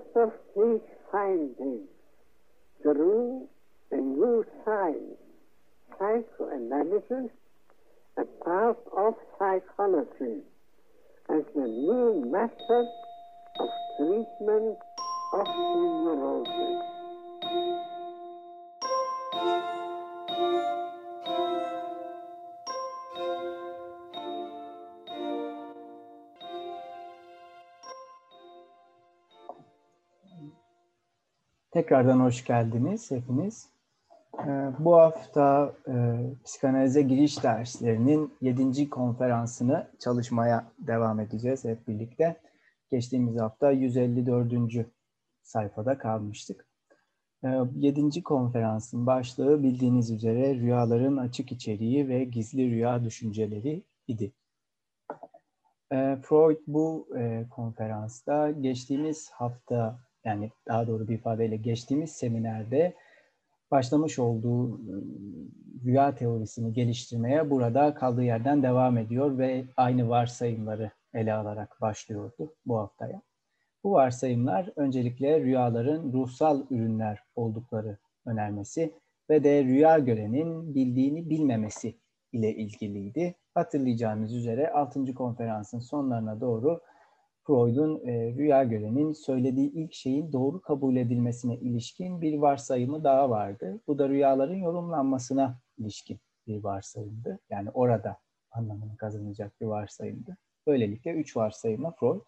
result of these findings, grew a new science, psychoanalysis, a part of psychology, as the new method of treatment of neurosis. Tekrardan hoş geldiniz hepiniz. Ee, bu hafta e, psikanalize giriş derslerinin 7. konferansını çalışmaya devam edeceğiz hep birlikte. Geçtiğimiz hafta 154. sayfada kalmıştık. Ee, 7. konferansın başlığı bildiğiniz üzere rüyaların açık içeriği ve gizli rüya düşünceleri idi. Ee, Freud bu e, konferansta geçtiğimiz hafta yani daha doğru bir ifadeyle geçtiğimiz seminerde başlamış olduğu ıı, rüya teorisini geliştirmeye burada kaldığı yerden devam ediyor ve aynı varsayımları ele alarak başlıyordu bu haftaya. Bu varsayımlar öncelikle rüyaların ruhsal ürünler oldukları önermesi ve de rüya görenin bildiğini bilmemesi ile ilgiliydi. Hatırlayacağınız üzere 6. konferansın sonlarına doğru Freud'un e, rüya görenin söylediği ilk şeyin doğru kabul edilmesine ilişkin bir varsayımı daha vardı. Bu da rüyaların yorumlanmasına ilişkin bir varsayımdı. Yani orada anlamını kazanacak bir varsayımdı. Böylelikle üç varsayımla Freud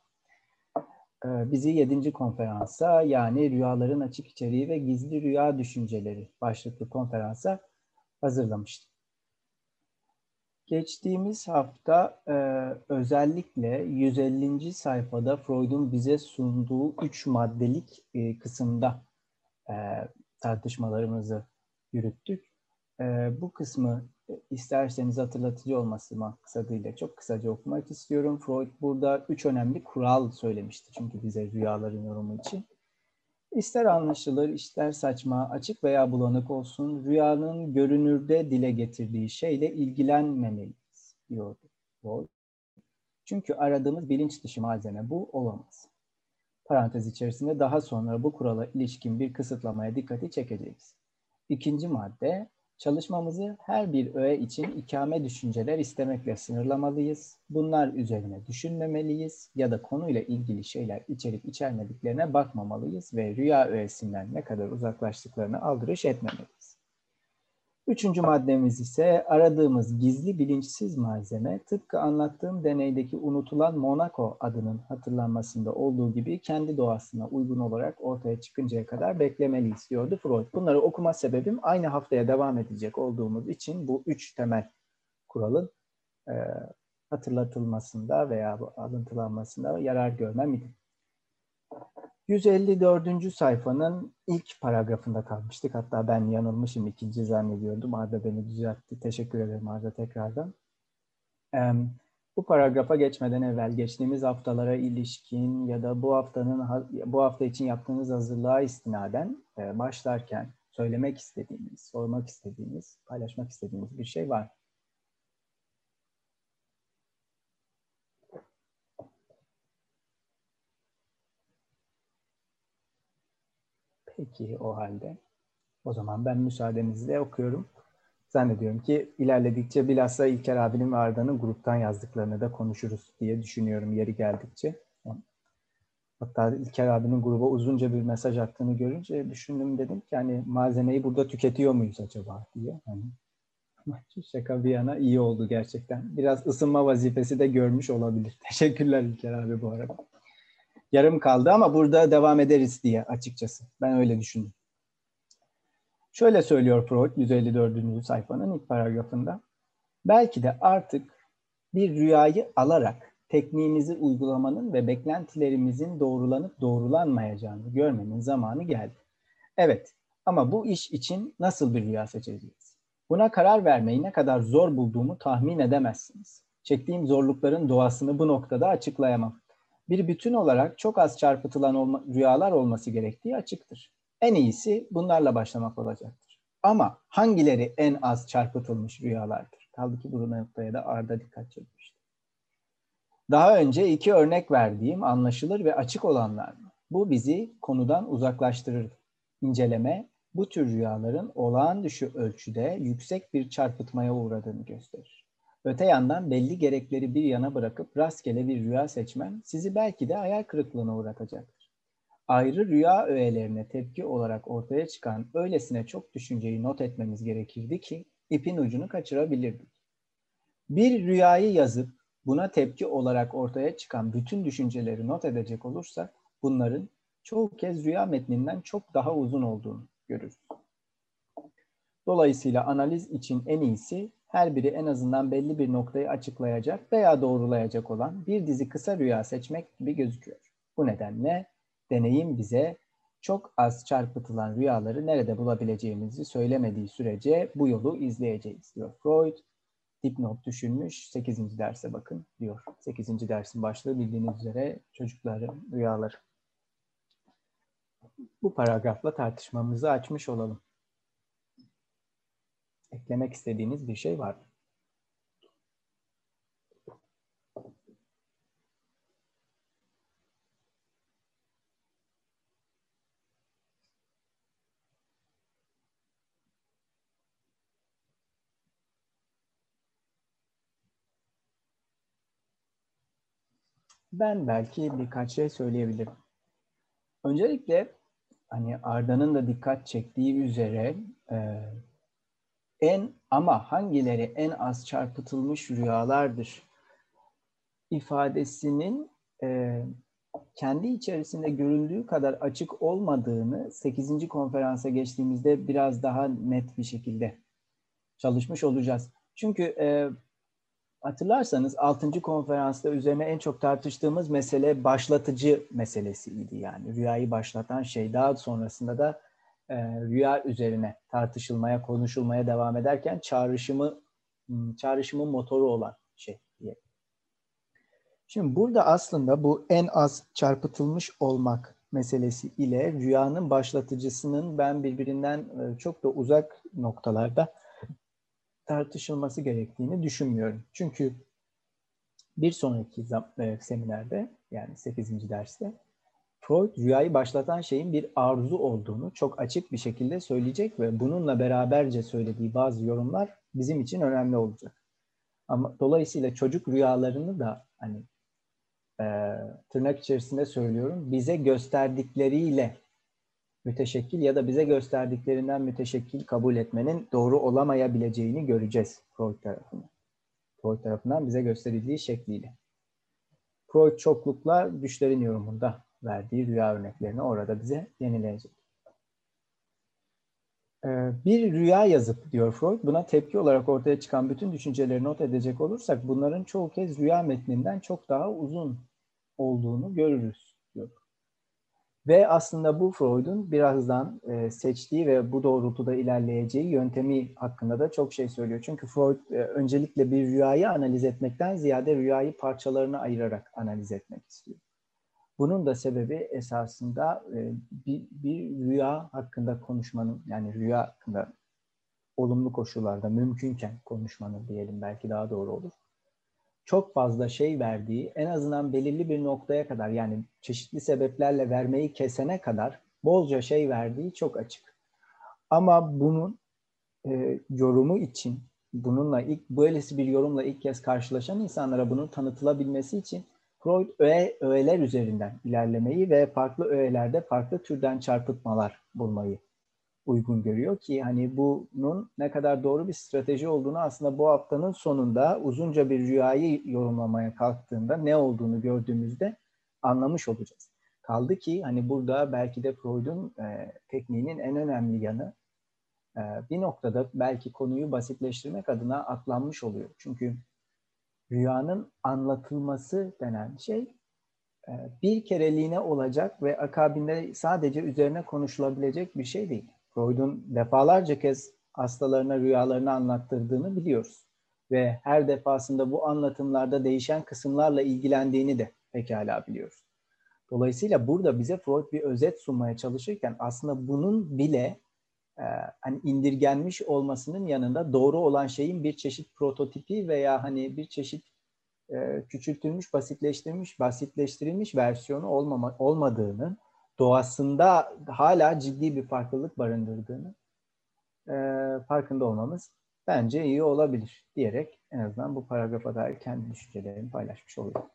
e, bizi yedinci konferansa yani rüyaların açık içeriği ve gizli rüya düşünceleri başlıklı konferansa hazırlamıştı. Geçtiğimiz hafta e, özellikle 150. sayfada Freud'un bize sunduğu üç maddelik e, kısımda e, tartışmalarımızı yürüttük. E, bu kısmı e, isterseniz hatırlatıcı olması maksadıyla çok kısaca okumak istiyorum. Freud burada üç önemli kural söylemişti çünkü bize rüyaların yorumu için. İster anlaşılır, ister saçma, açık veya bulanık olsun, rüyanın görünürde dile getirdiği şeyle ilgilenmemeliyiz diyordu Freud. Çünkü aradığımız bilinç dışı malzeme bu olamaz. Parantez içerisinde daha sonra bu kurala ilişkin bir kısıtlamaya dikkati çekeceğiz. İkinci madde, Çalışmamızı her bir öğe için ikame düşünceler istemekle sınırlamalıyız. Bunlar üzerine düşünmemeliyiz ya da konuyla ilgili şeyler içerip içermediklerine bakmamalıyız ve rüya öğesinden ne kadar uzaklaştıklarını aldırış etmemeliyiz. Üçüncü maddemiz ise aradığımız gizli bilinçsiz malzeme tıpkı anlattığım deneydeki unutulan Monaco adının hatırlanmasında olduğu gibi kendi doğasına uygun olarak ortaya çıkıncaya kadar beklemeliyiz diyordu Freud. Bunları okuma sebebim aynı haftaya devam edecek olduğumuz için bu üç temel kuralın e, hatırlatılmasında veya alıntılanmasında yarar görmem idi. 154. sayfanın ilk paragrafında kalmıştık. Hatta ben yanılmışım ikinci zannediyordum. Arda beni düzeltti. Teşekkür ederim Arda tekrardan. bu paragrafa geçmeden evvel geçtiğimiz haftalara ilişkin ya da bu haftanın bu hafta için yaptığınız hazırlığa istinaden e, başlarken söylemek istediğiniz, sormak istediğiniz, paylaşmak istediğiniz bir şey var. Peki o halde. O zaman ben müsaadenizle okuyorum. Zannediyorum ki ilerledikçe bilhassa İlker abinin ve Arda'nın gruptan yazdıklarını da konuşuruz diye düşünüyorum yeri geldikçe. Hatta İlker abinin gruba uzunca bir mesaj attığını görünce düşündüm dedim ki hani malzemeyi burada tüketiyor muyuz acaba diye. Hani şaka bir yana iyi oldu gerçekten. Biraz ısınma vazifesi de görmüş olabilir. Teşekkürler İlker abi bu arada yarım kaldı ama burada devam ederiz diye açıkçası. Ben öyle düşündüm. Şöyle söylüyor Freud 154. sayfanın ilk paragrafında. Belki de artık bir rüyayı alarak tekniğimizi uygulamanın ve beklentilerimizin doğrulanıp doğrulanmayacağını görmenin zamanı geldi. Evet ama bu iş için nasıl bir rüya seçeceğiz? Buna karar vermeyi ne kadar zor bulduğumu tahmin edemezsiniz. Çektiğim zorlukların doğasını bu noktada açıklayamam bir bütün olarak çok az çarpıtılan olma, rüyalar olması gerektiği açıktır. En iyisi bunlarla başlamak olacaktır. Ama hangileri en az çarpıtılmış rüyalardır? Kaldı ki bu noktaya da Arda dikkat çekmişti. Daha önce iki örnek verdiğim anlaşılır ve açık olanlar mı? Bu bizi konudan uzaklaştırır. İnceleme bu tür rüyaların olağan dışı ölçüde yüksek bir çarpıtmaya uğradığını gösterir. Öte yandan belli gerekleri bir yana bırakıp rastgele bir rüya seçmen sizi belki de hayal kırıklığına uğratacaktır. Ayrı rüya öğelerine tepki olarak ortaya çıkan öylesine çok düşünceyi not etmemiz gerekirdi ki ipin ucunu kaçırabilirdik. Bir rüyayı yazıp buna tepki olarak ortaya çıkan bütün düşünceleri not edecek olursak bunların çoğu kez rüya metninden çok daha uzun olduğunu görürüz. Dolayısıyla analiz için en iyisi her biri en azından belli bir noktayı açıklayacak veya doğrulayacak olan bir dizi kısa rüya seçmek gibi gözüküyor. Bu nedenle deneyim bize çok az çarpıtılan rüyaları nerede bulabileceğimizi söylemediği sürece bu yolu izleyeceğiz diyor Freud. Dipnot düşünmüş. 8. derse bakın diyor. 8. dersin başlığı bildiğiniz üzere çocukların rüyaları. Bu paragrafla tartışmamızı açmış olalım. Eklemek istediğiniz bir şey var mı? Ben belki birkaç şey söyleyebilirim. Öncelikle hani Arda'nın da dikkat çektiği üzere e, en ama hangileri en az çarpıtılmış rüyalardır ifadesinin e, kendi içerisinde görüldüğü kadar açık olmadığını 8. konferansa geçtiğimizde biraz daha net bir şekilde çalışmış olacağız. Çünkü e, hatırlarsanız 6. konferansta üzerine en çok tartıştığımız mesele başlatıcı meselesiydi. Yani rüyayı başlatan şey daha sonrasında da e, rüya üzerine tartışılmaya, konuşulmaya devam ederken çağrışımı çağrışımın motoru olan şey diye. Şimdi burada aslında bu en az çarpıtılmış olmak meselesi ile rüyanın başlatıcısının ben birbirinden e, çok da uzak noktalarda tartışılması gerektiğini düşünmüyorum. Çünkü bir sonraki e, seminerde yani 8. derste Freud rüyayı başlatan şeyin bir arzu olduğunu çok açık bir şekilde söyleyecek ve bununla beraberce söylediği bazı yorumlar bizim için önemli olacak. Ama dolayısıyla çocuk rüyalarını da hani e, tırnak içerisinde söylüyorum bize gösterdikleriyle müteşekkil ya da bize gösterdiklerinden müteşekkil kabul etmenin doğru olamayabileceğini göreceğiz Freud tarafından. Freud tarafından bize gösterildiği şekliyle. Freud çoklukla düşlerin yorumunda verdiği rüya örneklerini orada bize yenileyecek. Ee, bir rüya yazıp diyor Freud, buna tepki olarak ortaya çıkan bütün düşünceleri not edecek olursak bunların çoğu kez rüya metninden çok daha uzun olduğunu görürüz diyor. Ve aslında bu Freud'un birazdan e, seçtiği ve bu doğrultuda ilerleyeceği yöntemi hakkında da çok şey söylüyor. Çünkü Freud e, öncelikle bir rüyayı analiz etmekten ziyade rüyayı parçalarına ayırarak analiz etmek istiyor. Bunun da sebebi esasında e, bir, bir rüya hakkında konuşmanın yani rüya hakkında olumlu koşullarda mümkünken konuşmanın diyelim belki daha doğru olur. Çok fazla şey verdiği en azından belirli bir noktaya kadar yani çeşitli sebeplerle vermeyi kesene kadar bolca şey verdiği çok açık. Ama bunun e, yorumu için bununla ilk böylesi bir yorumla ilk kez karşılaşan insanlara bunun tanıtılabilmesi için Freud öğe, öğeler üzerinden ilerlemeyi ve farklı öğelerde farklı türden çarpıtmalar bulmayı uygun görüyor ki hani bunun ne kadar doğru bir strateji olduğunu aslında bu haftanın sonunda uzunca bir rüyayı yorumlamaya kalktığında ne olduğunu gördüğümüzde anlamış olacağız. Kaldı ki hani burada belki de Freud'un e, tekniğinin en önemli yanı e, bir noktada belki konuyu basitleştirmek adına atlanmış oluyor. Çünkü rüyanın anlatılması denen şey e, bir kereliğine olacak ve akabinde sadece üzerine konuşulabilecek bir şey değil. Freud'un defalarca kez hastalarına rüyalarını anlattırdığını biliyoruz. Ve her defasında bu anlatımlarda değişen kısımlarla ilgilendiğini de pekala biliyoruz. Dolayısıyla burada bize Freud bir özet sunmaya çalışırken aslında bunun bile hani indirgenmiş olmasının yanında doğru olan şeyin bir çeşit prototipi veya hani bir çeşit e, küçültülmüş, basitleştirilmiş, basitleştirilmiş versiyonu olmama, olmadığını doğasında hala ciddi bir farklılık barındırdığını e, farkında olmamız bence iyi olabilir diyerek en azından bu paragrafa dair kendi düşüncelerimi paylaşmış oluyorum.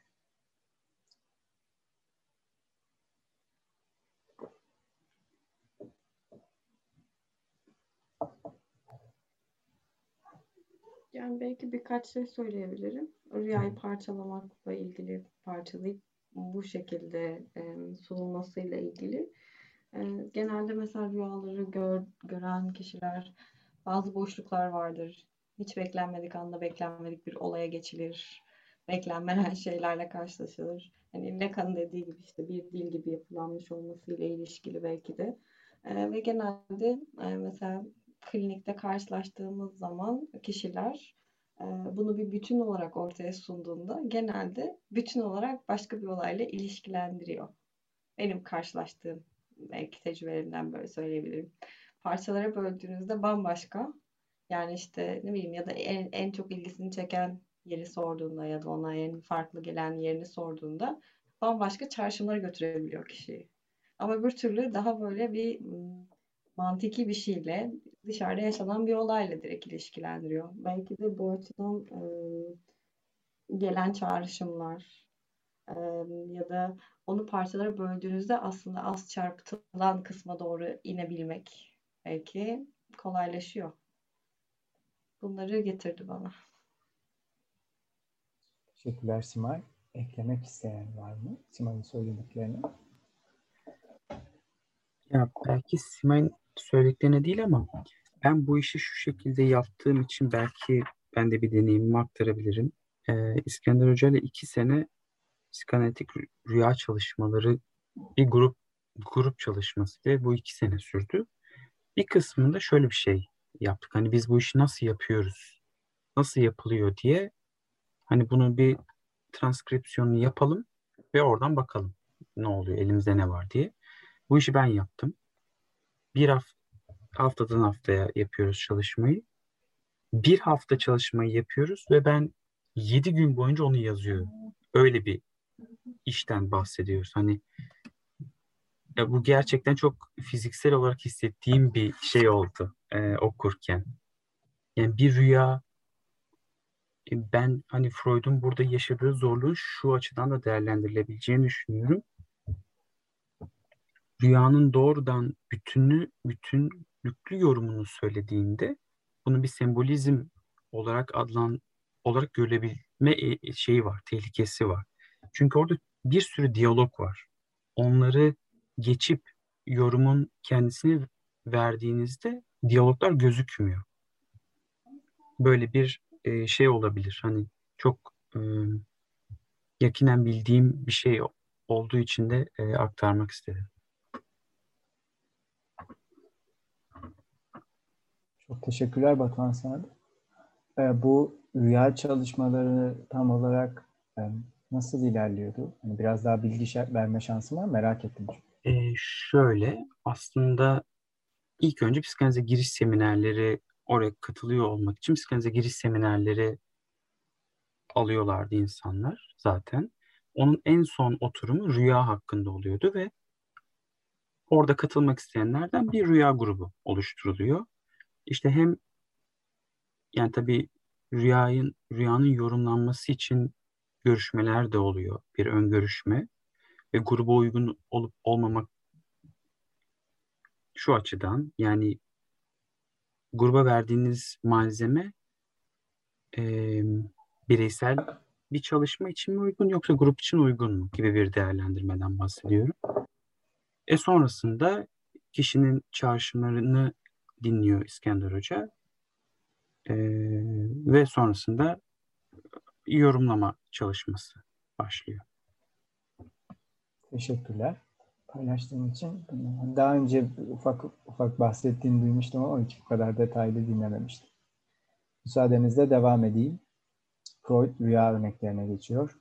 Yani belki birkaç şey söyleyebilirim. Rüyayı parçalamakla ilgili parçalayıp bu şekilde e, sunulmasıyla ilgili. E, genelde mesela rüyaları gör, gören kişiler bazı boşluklar vardır. Hiç beklenmedik anda beklenmedik bir olaya geçilir. Beklenmeyen şeylerle karşılaşılır. Hani Lacan'ın dediği gibi işte bir dil gibi yapılanmış olmasıyla ilişkili belki de. E, ve genelde e, mesela klinikte karşılaştığımız zaman kişiler e, bunu bir bütün olarak ortaya sunduğunda genelde bütün olarak başka bir olayla ilişkilendiriyor. Benim karşılaştığım belki tecrübelerimden böyle söyleyebilirim. Parçalara böldüğünüzde bambaşka. Yani işte ne bileyim ya da en, en çok ilgisini çeken yeri sorduğunda ya da ona en farklı gelen yerini sorduğunda bambaşka çarşımlara götürebiliyor kişiyi. Ama bir türlü daha böyle bir mantiki bir şeyle dışarıda yaşanan bir olayla direkt ilişkilendiriyor. Belki de bu açıdan e, gelen çağrışımlar e, ya da onu parçalara böldüğünüzde aslında az çarpıtılan kısma doğru inebilmek belki kolaylaşıyor. Bunları getirdi bana. Teşekkürler Simay. Eklemek isteyen var mı? Simay'ın söylediklerine. Ya belki Simay'ın söylediklerine değil ama ben bu işi şu şekilde yaptığım için belki ben de bir deneyimimi aktarabilirim. Ee, İskender Hoca ile iki sene psikanalitik rüya çalışmaları bir grup grup çalışması ve bu iki sene sürdü. Bir kısmında şöyle bir şey yaptık. Hani biz bu işi nasıl yapıyoruz? Nasıl yapılıyor diye hani bunun bir transkripsiyonunu yapalım ve oradan bakalım ne oluyor, elimizde ne var diye. Bu işi ben yaptım. Bir hafta haftadan haftaya yapıyoruz çalışmayı. Bir hafta çalışmayı yapıyoruz ve ben yedi gün boyunca onu yazıyorum. Öyle bir işten bahsediyoruz. Hani ya bu gerçekten çok fiziksel olarak hissettiğim bir şey oldu e, okurken. Yani bir rüya e, ben hani Freud'un burada yaşadığı zorluğu şu açıdan da değerlendirilebileceğini düşünüyorum. Rüyanın doğrudan bütünü bütünlüklü yorumunu söylediğinde bunu bir sembolizm olarak adlan olarak görülebilme e, şeyi var, tehlikesi var. Çünkü orada bir sürü diyalog var. Onları geçip yorumun kendisini verdiğinizde diyaloglar gözükmüyor. Böyle bir e, şey olabilir. Hani çok e, yakinen bildiğim bir şey olduğu için de e, aktarmak istedim. Çok teşekkürler Batuhan sana. E, bu rüya çalışmaları tam olarak e, nasıl ilerliyordu? Hani biraz daha bilgi verme şansım var merak ettim. E, şöyle aslında ilk önce psikanalize giriş seminerleri oraya katılıyor olmak için psikanalize giriş seminerleri alıyorlardı insanlar zaten. Onun en son oturumu rüya hakkında oluyordu ve orada katılmak isteyenlerden bir rüya grubu oluşturuluyor. İşte hem yani tabii rüyanın rüyanın yorumlanması için görüşmeler de oluyor. Bir ön görüşme ve gruba uygun olup olmamak şu açıdan yani gruba verdiğiniz malzeme e, bireysel bir çalışma için mi uygun yoksa grup için uygun mu gibi bir değerlendirmeden bahsediyorum. E sonrasında kişinin çağrışımlarını dinliyor İskender Hoca e, ve sonrasında yorumlama çalışması başlıyor. Teşekkürler paylaştığın için. Daha önce ufak ufak bahsettiğini duymuştum ama hiç bu kadar detaylı dinlememiştim. Müsaadenizle devam edeyim. Freud rüya örneklerine geçiyor.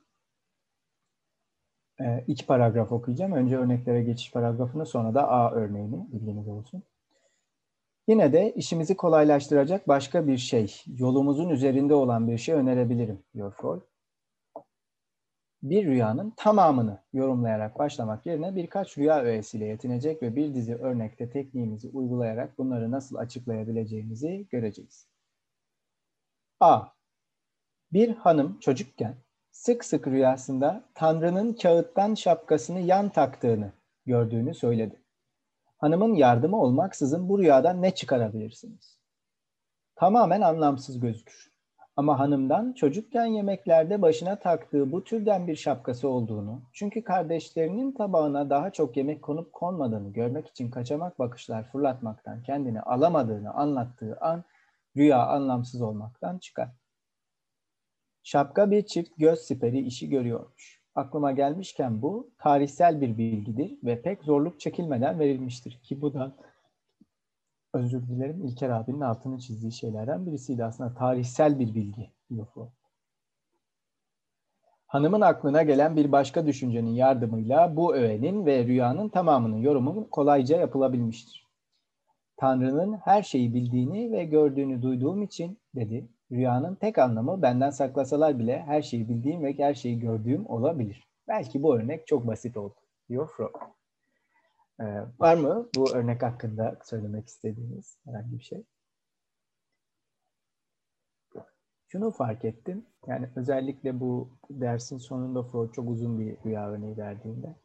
Ee, iki paragraf okuyacağım. Önce örneklere geçiş paragrafını sonra da A örneğini bilginiz olsun. Yine de işimizi kolaylaştıracak başka bir şey, yolumuzun üzerinde olan bir şey önerebilirim, diyor Freud. bir rüyanın tamamını yorumlayarak başlamak yerine birkaç rüya öğesiyle yetinecek ve bir dizi örnekte tekniğimizi uygulayarak bunları nasıl açıklayabileceğimizi göreceğiz. A. Bir hanım çocukken sık sık rüyasında Tanrı'nın kağıttan şapkasını yan taktığını gördüğünü söyledi. Hanımın yardımı olmaksızın bu rüyadan ne çıkarabilirsiniz? Tamamen anlamsız gözükür. Ama hanımdan çocukken yemeklerde başına taktığı bu türden bir şapkası olduğunu, çünkü kardeşlerinin tabağına daha çok yemek konup konmadığını görmek için kaçamak bakışlar fırlatmaktan kendini alamadığını anlattığı an rüya anlamsız olmaktan çıkar. Şapka bir çift göz siperi işi görüyormuş. Aklıma gelmişken bu tarihsel bir bilgidir ve pek zorluk çekilmeden verilmiştir ki bu da özür dilerim İlker abinin altını çizdiği şeylerden birisiydi aslında tarihsel bir bilgi UFO. Hanımın aklına gelen bir başka düşüncenin yardımıyla bu öğenin ve rüyanın tamamının yorumu kolayca yapılabilmiştir. Tanrı'nın her şeyi bildiğini ve gördüğünü duyduğum için dedi. Rüyanın tek anlamı benden saklasalar bile her şeyi bildiğim ve her şeyi gördüğüm olabilir. Belki bu örnek çok basit oldu, diyor Freud. Ee, var mı bu örnek hakkında söylemek istediğiniz herhangi bir şey? Şunu fark ettim. Yani özellikle bu dersin sonunda Freud çok uzun bir rüya örneği verdiğinde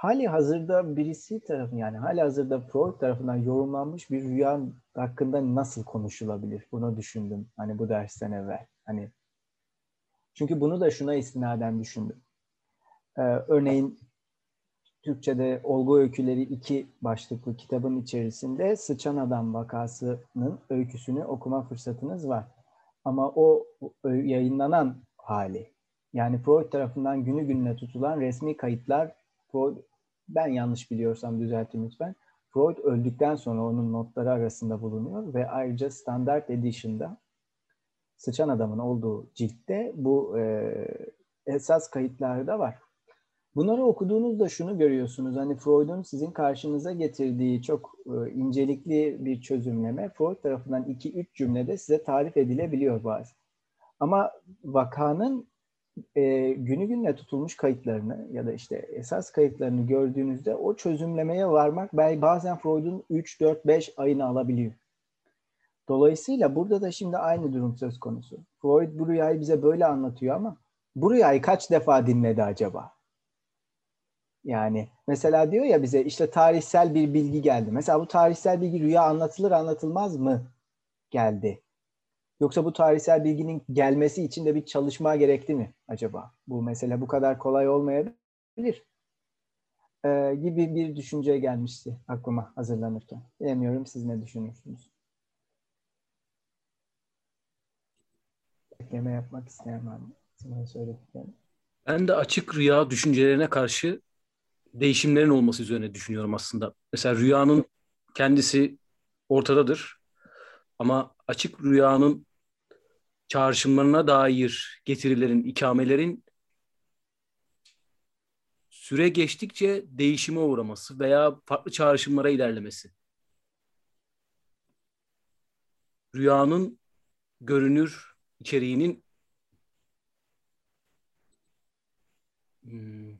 hali hazırda birisi tarafından yani hali hazırda Freud tarafından yorumlanmış bir rüya hakkında nasıl konuşulabilir? Bunu düşündüm hani bu dersten evvel. Hani çünkü bunu da şuna istinaden düşündüm. Ee, örneğin Türkçe'de Olgu Öyküleri 2 başlıklı kitabın içerisinde Sıçan Adam vakasının öyküsünü okuma fırsatınız var. Ama o yayınlanan hali yani Freud tarafından günü gününe tutulan resmi kayıtlar Freud ben yanlış biliyorsam düzeltin lütfen. Freud öldükten sonra onun notları arasında bulunuyor ve ayrıca Standard Edition'da Sıçan Adam'ın olduğu ciltte bu e, esas kayıtları da var. Bunları okuduğunuzda şunu görüyorsunuz. Hani Freud'un sizin karşınıza getirdiği çok e, incelikli bir çözümleme Freud tarafından 2-3 cümlede size tarif edilebiliyor bazen. Ama vakanın e, günü gününe tutulmuş kayıtlarını ya da işte esas kayıtlarını gördüğünüzde o çözümlemeye varmak bazen Freud'un 3, 4, 5 ayını alabiliyor. Dolayısıyla burada da şimdi aynı durum söz konusu. Freud bu rüyayı bize böyle anlatıyor ama bu rüyayı kaç defa dinledi acaba? Yani mesela diyor ya bize işte tarihsel bir bilgi geldi. Mesela bu tarihsel bilgi rüya anlatılır anlatılmaz mı geldi? Yoksa bu tarihsel bilginin gelmesi için de bir çalışma gerekti mi acaba? Bu mesele bu kadar kolay olmayabilir. Ee, gibi bir düşünce gelmişti aklıma hazırlanırken. Bilemiyorum siz ne düşünürsünüz? Ekleme yapmak isteyen. Ben de açık rüya düşüncelerine karşı değişimlerin olması üzerine düşünüyorum aslında. Mesela rüyanın kendisi ortadadır. Ama açık rüyanın çağrışımlarına dair getirilerin, ikamelerin süre geçtikçe değişime uğraması veya farklı çağrışımlara ilerlemesi. Rüyanın görünür içeriğinin hmm,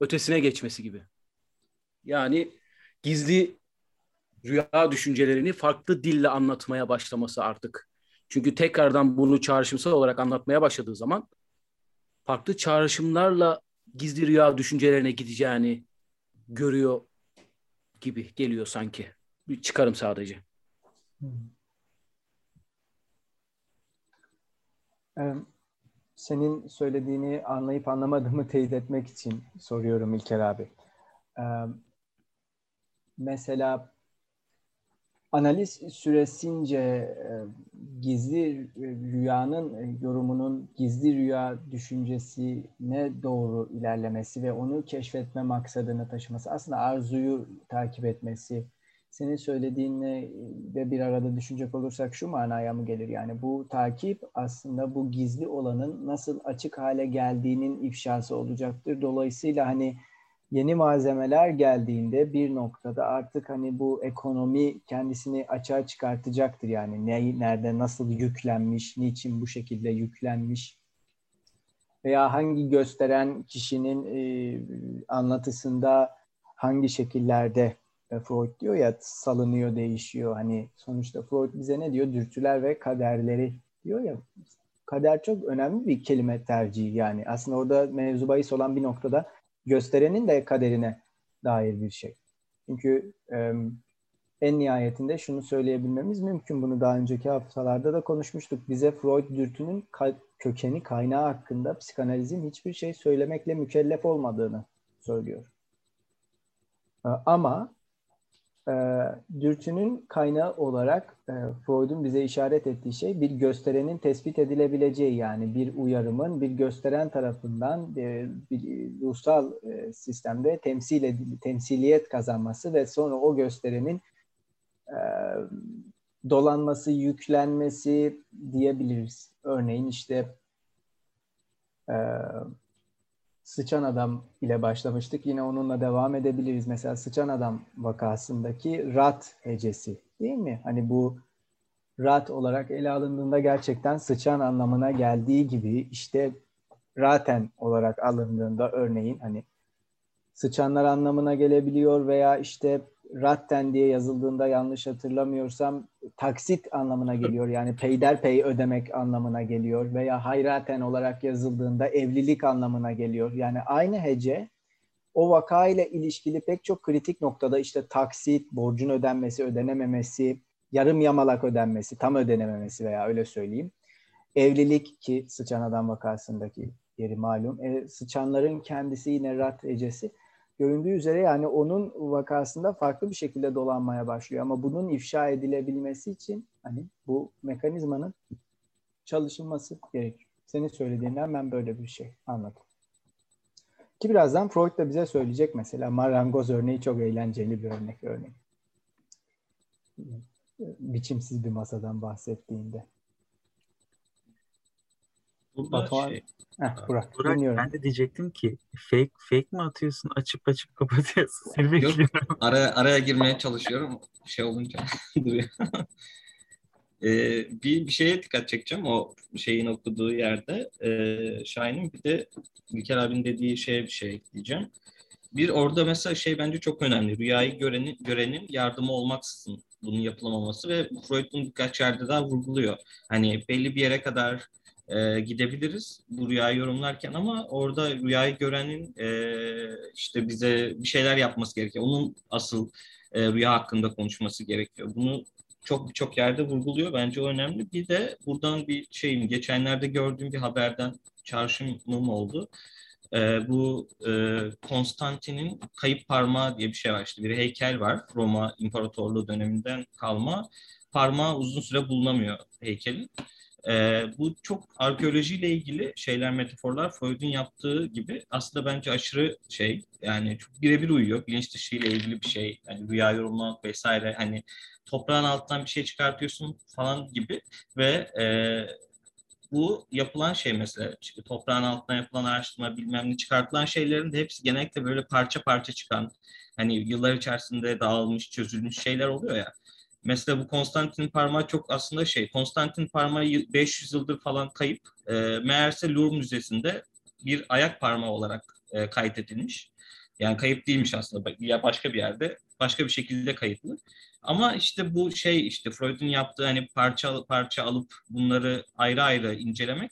ötesine geçmesi gibi. Yani gizli rüya düşüncelerini farklı dille anlatmaya başlaması artık. Çünkü tekrardan bunu çağrışımsal olarak anlatmaya başladığı zaman farklı çağrışımlarla gizli rüya düşüncelerine gideceğini görüyor gibi geliyor sanki. Bir çıkarım sadece. Senin söylediğini anlayıp anlamadığımı teyit etmek için soruyorum İlker abi. Mesela analiz süresince e, gizli rüyanın e, yorumunun gizli rüya düşüncesine doğru ilerlemesi ve onu keşfetme maksadını taşıması aslında arzuyu takip etmesi senin söylediğinle de bir arada düşünecek olursak şu manaya mı gelir? Yani bu takip aslında bu gizli olanın nasıl açık hale geldiğinin ifşası olacaktır. Dolayısıyla hani yeni malzemeler geldiğinde bir noktada artık hani bu ekonomi kendisini açığa çıkartacaktır. Yani ne, nerede nasıl yüklenmiş, niçin bu şekilde yüklenmiş. veya hangi gösteren kişinin e, anlatısında hangi şekillerde e, Freud diyor ya salınıyor, değişiyor. Hani sonuçta Freud bize ne diyor? Dürtüler ve kaderleri diyor ya. Kader çok önemli bir kelime tercihi yani. Aslında orada mevzu bahis olan bir noktada gösterenin de kaderine dair bir şey. Çünkü e, en nihayetinde şunu söyleyebilmemiz mümkün. Bunu daha önceki haftalarda da konuşmuştuk. Bize Freud dürtünün ka- kökeni, kaynağı hakkında psikanalizin hiçbir şey söylemekle mükellef olmadığını söylüyor. Ama e, dürtünün kaynağı olarak e, Freud'un bize işaret ettiği şey bir gösterenin tespit edilebileceği yani bir uyarımın bir gösteren tarafından e, bir ruhsal e, sistemde temsil edil, temsiliyet kazanması ve sonra o gösterenin e, dolanması, yüklenmesi diyebiliriz. Örneğin işte e, Sıçan Adam ile başlamıştık. Yine onunla devam edebiliriz. Mesela Sıçan Adam vakasındaki rat hecesi değil mi? Hani bu rat olarak ele alındığında gerçekten sıçan anlamına geldiği gibi işte raten olarak alındığında örneğin hani sıçanlar anlamına gelebiliyor veya işte ratten diye yazıldığında yanlış hatırlamıyorsam taksit anlamına geliyor. Yani peyderpey ödemek anlamına geliyor veya hayraten olarak yazıldığında evlilik anlamına geliyor. Yani aynı hece o vaka ile ilişkili pek çok kritik noktada işte taksit, borcun ödenmesi, ödenememesi, yarım yamalak ödenmesi, tam ödenememesi veya öyle söyleyeyim. Evlilik ki sıçan adam vakasındaki yeri malum. E, sıçanların kendisi yine rat ecesi göründüğü üzere yani onun vakasında farklı bir şekilde dolanmaya başlıyor. Ama bunun ifşa edilebilmesi için hani bu mekanizmanın çalışılması gerekiyor. Senin söylediğinden ben böyle bir şey anladım. Ki birazdan Freud da bize söyleyecek mesela marangoz örneği çok eğlenceli bir örnek örneğin. Biçimsiz bir masadan bahsettiğinde. Batuhan, şey, Heh, Burak, Burak dinliyorum. ben de diyecektim ki fake fake mi atıyorsun açıp açıp kapatıyorsun seni Yok. bekliyorum. Araya, araya girmeye çalışıyorum. Şey olunca duruyor. Ee, bir, bir şeye dikkat çekeceğim o şeyin okuduğu yerde. Ee, Şahin'in bir de İlker abinin dediği şeye bir şey ekleyeceğim. Bir orada mesela şey bence çok önemli. Rüyayı görenin, görenin yardımı olmaksızın bunun yapılamaması ve Freud bunu birkaç yerde daha vurguluyor. Hani belli bir yere kadar e, gidebiliriz bu rüyayı yorumlarken ama orada rüyayı görenin e, işte bize bir şeyler yapması gerekiyor. Onun asıl e, rüya hakkında konuşması gerekiyor. Bunu çok birçok yerde vurguluyor. Bence o önemli. Bir de buradan bir şeyim geçenlerde gördüğüm bir haberden çağrışımım oldu. Ee, bu e, Konstantin'in kayıp parmağı diye bir şey var. İşte bir heykel var. Roma İmparatorluğu döneminden kalma. Parmağı uzun süre bulunamıyor heykelin. Ee, bu çok arkeolojiyle ilgili şeyler, metaforlar Freud'un yaptığı gibi aslında bence aşırı şey yani çok birebir uyuyor. Bilinç dışı ile ilgili bir şey. Yani rüya yorumlamak vesaire hani toprağın altından bir şey çıkartıyorsun falan gibi ve e, bu yapılan şey mesela işte toprağın altından yapılan araştırma bilmem ne çıkartılan şeylerin de hepsi genellikle böyle parça parça çıkan hani yıllar içerisinde dağılmış çözülmüş şeyler oluyor ya. Mesela bu Konstantin parmağı çok aslında şey Konstantin parmağı 500 yıldır falan kayıp e, meğerse Louvre Müzesi'nde bir ayak parmağı olarak e, kaydedilmiş. Yani kayıp değilmiş aslında ya başka bir yerde başka bir şekilde kayıtlı. Ama işte bu şey işte Freud'un yaptığı hani parça parça alıp bunları ayrı ayrı incelemek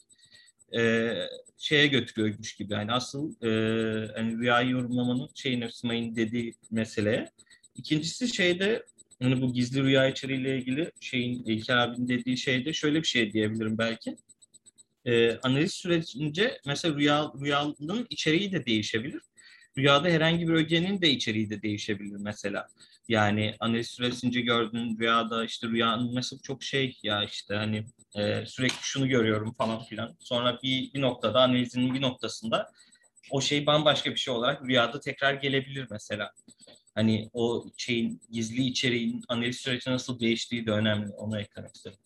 e, şeye götürüyormuş gibi. Yani asıl e, hani rüyayı yorumlamanın şeyin Simay'ın dediği meseleye. İkincisi şeyde hani bu gizli rüya içeriğiyle ilgili şeyin İlker abinin dediği şeyde şöyle bir şey diyebilirim belki. E, analiz sürecince mesela rüya, rüyanın içeriği de değişebilir. Rüyada herhangi bir ögenin de içeriği de değişebilir mesela. Yani analiz süresince gördüğün rüyada işte rüyanın mesela çok şey ya işte hani e, sürekli şunu görüyorum falan filan. Sonra bir, bir noktada analizinin bir noktasında o şey bambaşka bir şey olarak rüyada tekrar gelebilir mesela. Hani o şeyin gizli içeriğin analiz süreci nasıl değiştiği de önemli. Onu eklemek istedim.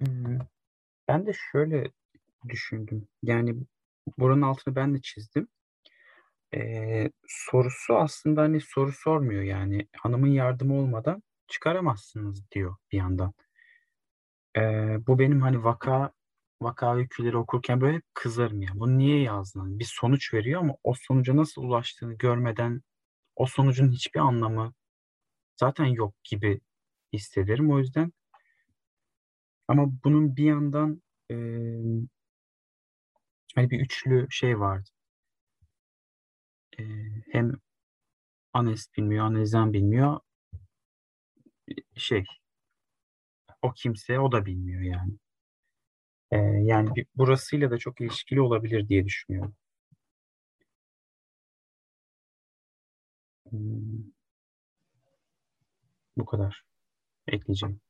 Hmm, Ben de şöyle düşündüm. Yani buranın altını ben de çizdim. Ee, sorusu aslında hani soru sormuyor yani hanımın yardımı olmadan çıkaramazsınız diyor bir yandan. Ee, bu benim hani vaka vaka öyküleri okurken böyle kızarım ya. Bunu niye yazdın? Hani bir sonuç veriyor ama o sonuca nasıl ulaştığını görmeden o sonucun hiçbir anlamı zaten yok gibi hissederim. O yüzden ama bunun bir yandan e, hani bir üçlü şey vardı. E, hem anest bilmiyor, analizan bilmiyor. Şey o kimse o da bilmiyor yani. E, yani bir, burasıyla da çok ilişkili olabilir diye düşünüyorum. Hmm. Bu kadar. Ekleyeceğim.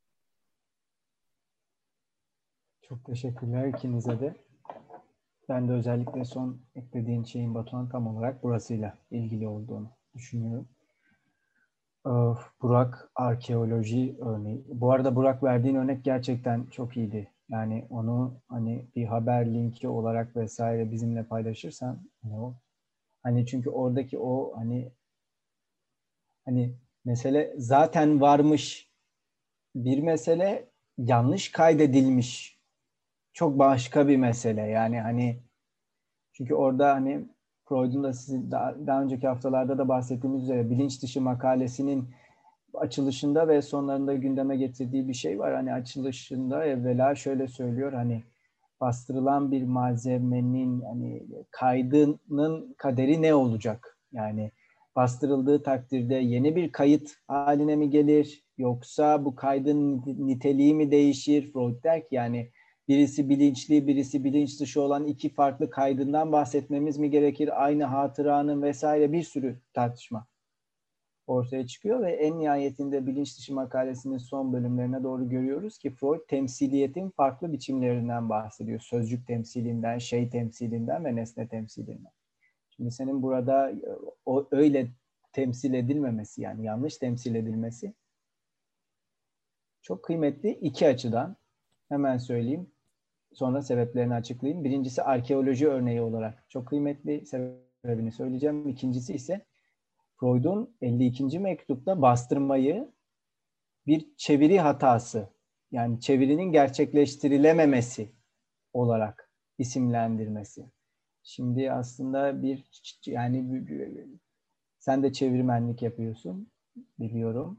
Çok teşekkürler ikinize de. Ben de özellikle son eklediğin şeyin Batuhan tam olarak burasıyla ilgili olduğunu düşünüyorum. Burak arkeoloji örneği. Bu arada Burak verdiğin örnek gerçekten çok iyiydi. Yani onu hani bir haber linki olarak vesaire bizimle paylaşırsan hani o hani çünkü oradaki o hani hani mesele zaten varmış. Bir mesele yanlış kaydedilmiş. Çok başka bir mesele. Yani hani çünkü orada hani Freud'un da sizin daha, daha önceki haftalarda da bahsettiğimiz üzere bilinç dışı makalesinin açılışında ve sonlarında gündeme getirdiği bir şey var. Hani açılışında evvela şöyle söylüyor hani bastırılan bir malzemenin hani kaydının kaderi ne olacak? Yani bastırıldığı takdirde yeni bir kayıt haline mi gelir yoksa bu kaydın niteliği mi değişir? Freud der ki yani birisi bilinçli, birisi bilinç dışı olan iki farklı kaydından bahsetmemiz mi gerekir? Aynı hatıranın vesaire bir sürü tartışma ortaya çıkıyor ve en nihayetinde bilinç dışı makalesinin son bölümlerine doğru görüyoruz ki Freud temsiliyetin farklı biçimlerinden bahsediyor. Sözcük temsilinden, şey temsilinden ve nesne temsilinden. Şimdi senin burada e, o öyle temsil edilmemesi yani yanlış temsil edilmesi çok kıymetli iki açıdan. Hemen söyleyeyim. Sonra sebeplerini açıklayayım. Birincisi arkeoloji örneği olarak çok kıymetli sebebini söyleyeceğim. İkincisi ise Freud'un 52. mektupta bastırmayı bir çeviri hatası yani çevirinin gerçekleştirilememesi olarak isimlendirmesi. Şimdi aslında bir yani sen de çevirmenlik yapıyorsun biliyorum.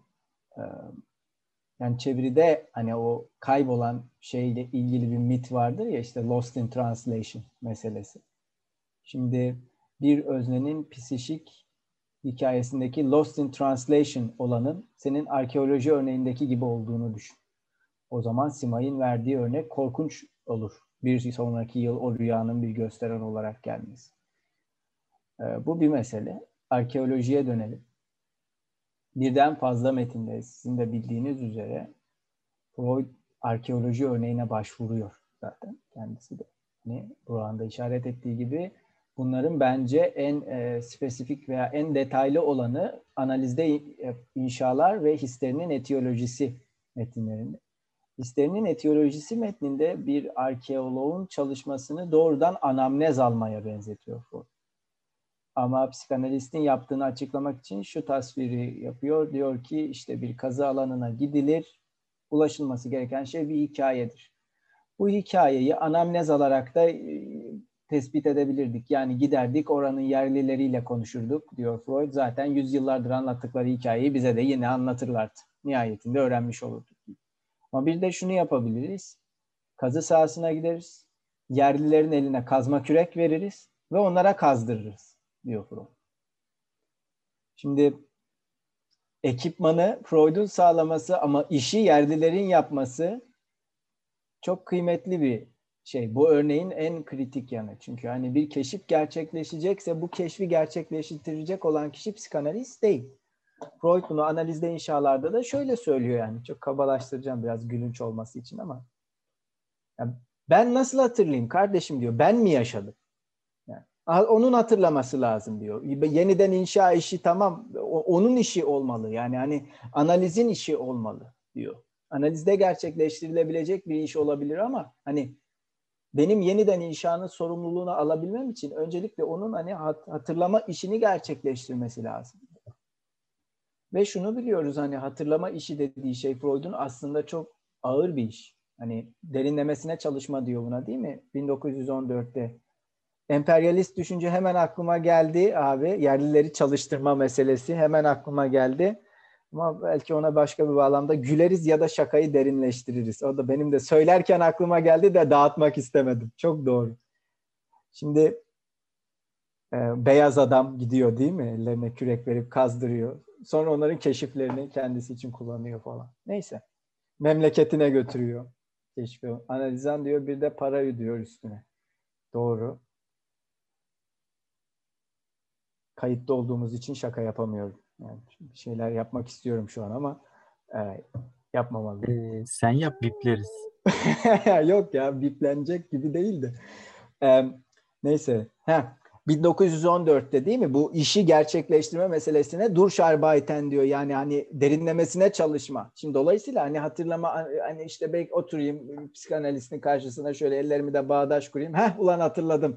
Yani çeviride hani o kaybolan şeyle ilgili bir mit vardır ya işte lost in translation meselesi. Şimdi bir öznenin psişik hikayesindeki lost in translation olanın senin arkeoloji örneğindeki gibi olduğunu düşün. O zaman Simay'ın verdiği örnek korkunç olur. Bir sonraki yıl o rüyanın bir gösteren olarak gelmesi. Ee, bu bir mesele. Arkeolojiye dönelim birden fazla metinde sizin de bildiğiniz üzere Freud arkeoloji örneğine başvuruyor zaten kendisi de. Hani da işaret ettiği gibi bunların bence en e, spesifik veya en detaylı olanı analizde inşalar ve hislerinin etiyolojisi metinlerinde. Hislerinin etiyolojisi metninde bir arkeoloğun çalışmasını doğrudan anamnez almaya benzetiyor Freud. Ama psikanalistin yaptığını açıklamak için şu tasviri yapıyor. Diyor ki işte bir kazı alanına gidilir. Ulaşılması gereken şey bir hikayedir. Bu hikayeyi anamnez alarak da e, tespit edebilirdik. Yani giderdik oranın yerlileriyle konuşurduk diyor Freud. Zaten yüzyıllardır anlattıkları hikayeyi bize de yine anlatırlardı. Nihayetinde öğrenmiş olurduk. Ama bir de şunu yapabiliriz. Kazı sahasına gideriz. Yerlilerin eline kazma kürek veririz ve onlara kazdırırız diyor Freud. Şimdi ekipmanı Freud'un sağlaması ama işi yerlilerin yapması çok kıymetli bir şey. Bu örneğin en kritik yanı. Çünkü hani bir keşif gerçekleşecekse bu keşfi gerçekleştirecek olan kişi psikanalist değil. Freud bunu analizde inşalarda da şöyle söylüyor yani. Çok kabalaştıracağım biraz gülünç olması için ama. Yani ben nasıl hatırlayayım kardeşim diyor. Ben mi yaşadım? onun hatırlaması lazım diyor. Yeniden inşa işi tamam onun işi olmalı. Yani hani analizin işi olmalı diyor. Analizde gerçekleştirilebilecek bir iş olabilir ama hani benim yeniden inşanın sorumluluğunu alabilmem için öncelikle onun hani hatırlama işini gerçekleştirmesi lazım. Ve şunu biliyoruz hani hatırlama işi dediği şey Freud'un aslında çok ağır bir iş. Hani derinlemesine çalışma diyor buna değil mi? 1914'te. Emperyalist düşünce hemen aklıma geldi abi. Yerlileri çalıştırma meselesi hemen aklıma geldi. Ama belki ona başka bir bağlamda güleriz ya da şakayı derinleştiririz. O da benim de söylerken aklıma geldi de dağıtmak istemedim. Çok doğru. Şimdi e, beyaz adam gidiyor değil mi? Ellerine kürek verip kazdırıyor. Sonra onların keşiflerini kendisi için kullanıyor falan. Neyse. Memleketine götürüyor. Keşfi. Analizan diyor bir de para ödüyor üstüne. Doğru. Kayıtlı olduğumuz için şaka yapamıyorum. Yani bir şeyler yapmak istiyorum şu an ama e, yapmamalıyım. Ee, sen yap bipleriz. Yok ya biplenecek gibi değildi. Ee, neyse. Heh. 1914'te değil mi? Bu işi gerçekleştirme meselesine Durcharbeiten diyor. Yani hani derinlemesine çalışma. Şimdi dolayısıyla hani hatırlama hani işte belki oturayım psikanalistin karşısına şöyle ellerimi de bağdaş kurayım. Heh ulan hatırladım.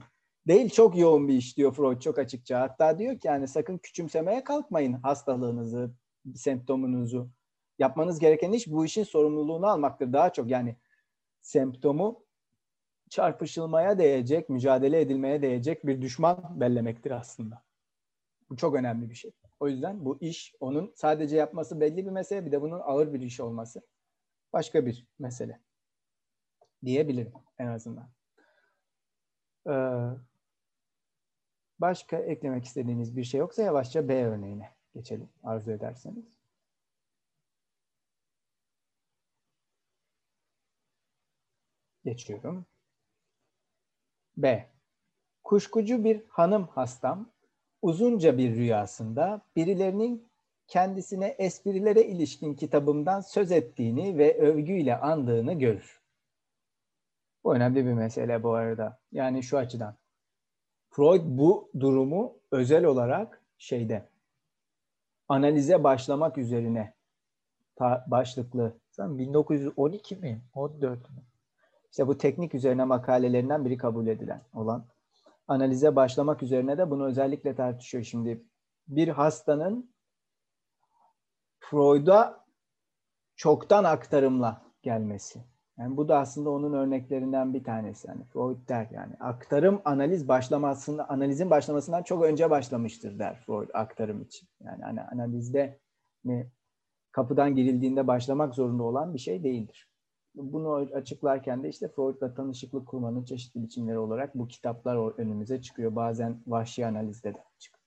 Değil çok yoğun bir iş diyor Freud çok açıkça. Hatta diyor ki yani sakın küçümsemeye kalkmayın hastalığınızı, semptomunuzu. Yapmanız gereken iş bu işin sorumluluğunu almaktır daha çok. Yani semptomu çarpışılmaya değecek, mücadele edilmeye değecek bir düşman bellemektir aslında. Bu çok önemli bir şey. O yüzden bu iş onun sadece yapması belli bir mesele bir de bunun ağır bir iş olması başka bir mesele diyebilirim en azından. Ee, başka eklemek istediğiniz bir şey yoksa yavaşça B örneğine geçelim arzu ederseniz. Geçiyorum. B. Kuşkucu bir hanım hastam uzunca bir rüyasında birilerinin kendisine esprilere ilişkin kitabımdan söz ettiğini ve övgüyle andığını görür. Bu önemli bir mesele bu arada. Yani şu açıdan. Freud bu durumu özel olarak şeyde analize başlamak üzerine başlıklı. 1912 mi? 14 mi? İşte bu teknik üzerine makalelerinden biri kabul edilen olan. Analize başlamak üzerine de bunu özellikle tartışıyor şimdi. Bir hastanın Freud'a çoktan aktarımla gelmesi. Yani bu da aslında onun örneklerinden bir tanesi. Yani Freud der yani aktarım analiz başlamasında analizin başlamasından çok önce başlamıştır der Freud aktarım için. Yani hani analizde ne kapıdan girildiğinde başlamak zorunda olan bir şey değildir. Bunu açıklarken de işte Freud'la tanışıklık kurmanın çeşitli biçimleri olarak bu kitaplar önümüze çıkıyor. Bazen vahşi analizde de çıkıyor.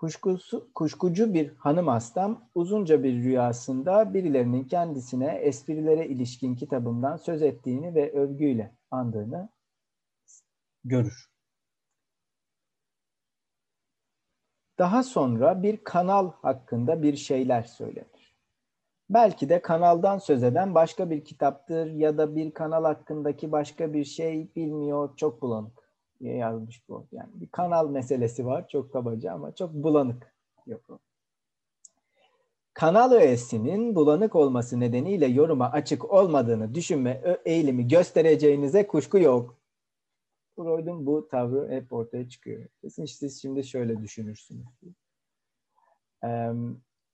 Kuşkusu, kuşkucu bir hanım hastam uzunca bir rüyasında birilerinin kendisine esprilere ilişkin kitabımdan söz ettiğini ve övgüyle andığını görür. Daha sonra bir kanal hakkında bir şeyler söylenir. Belki de kanaldan söz eden başka bir kitaptır ya da bir kanal hakkındaki başka bir şey bilmiyor, çok bulanık diye yazmış bu. Yani bir kanal meselesi var çok kabaca ama çok bulanık yok. Kanal öğesinin bulanık olması nedeniyle yoruma açık olmadığını düşünme eğilimi göstereceğinize kuşku yok. Freud'un bu tavrı hep ortaya çıkıyor. Kesin siz şimdi şöyle düşünürsünüz. Ee,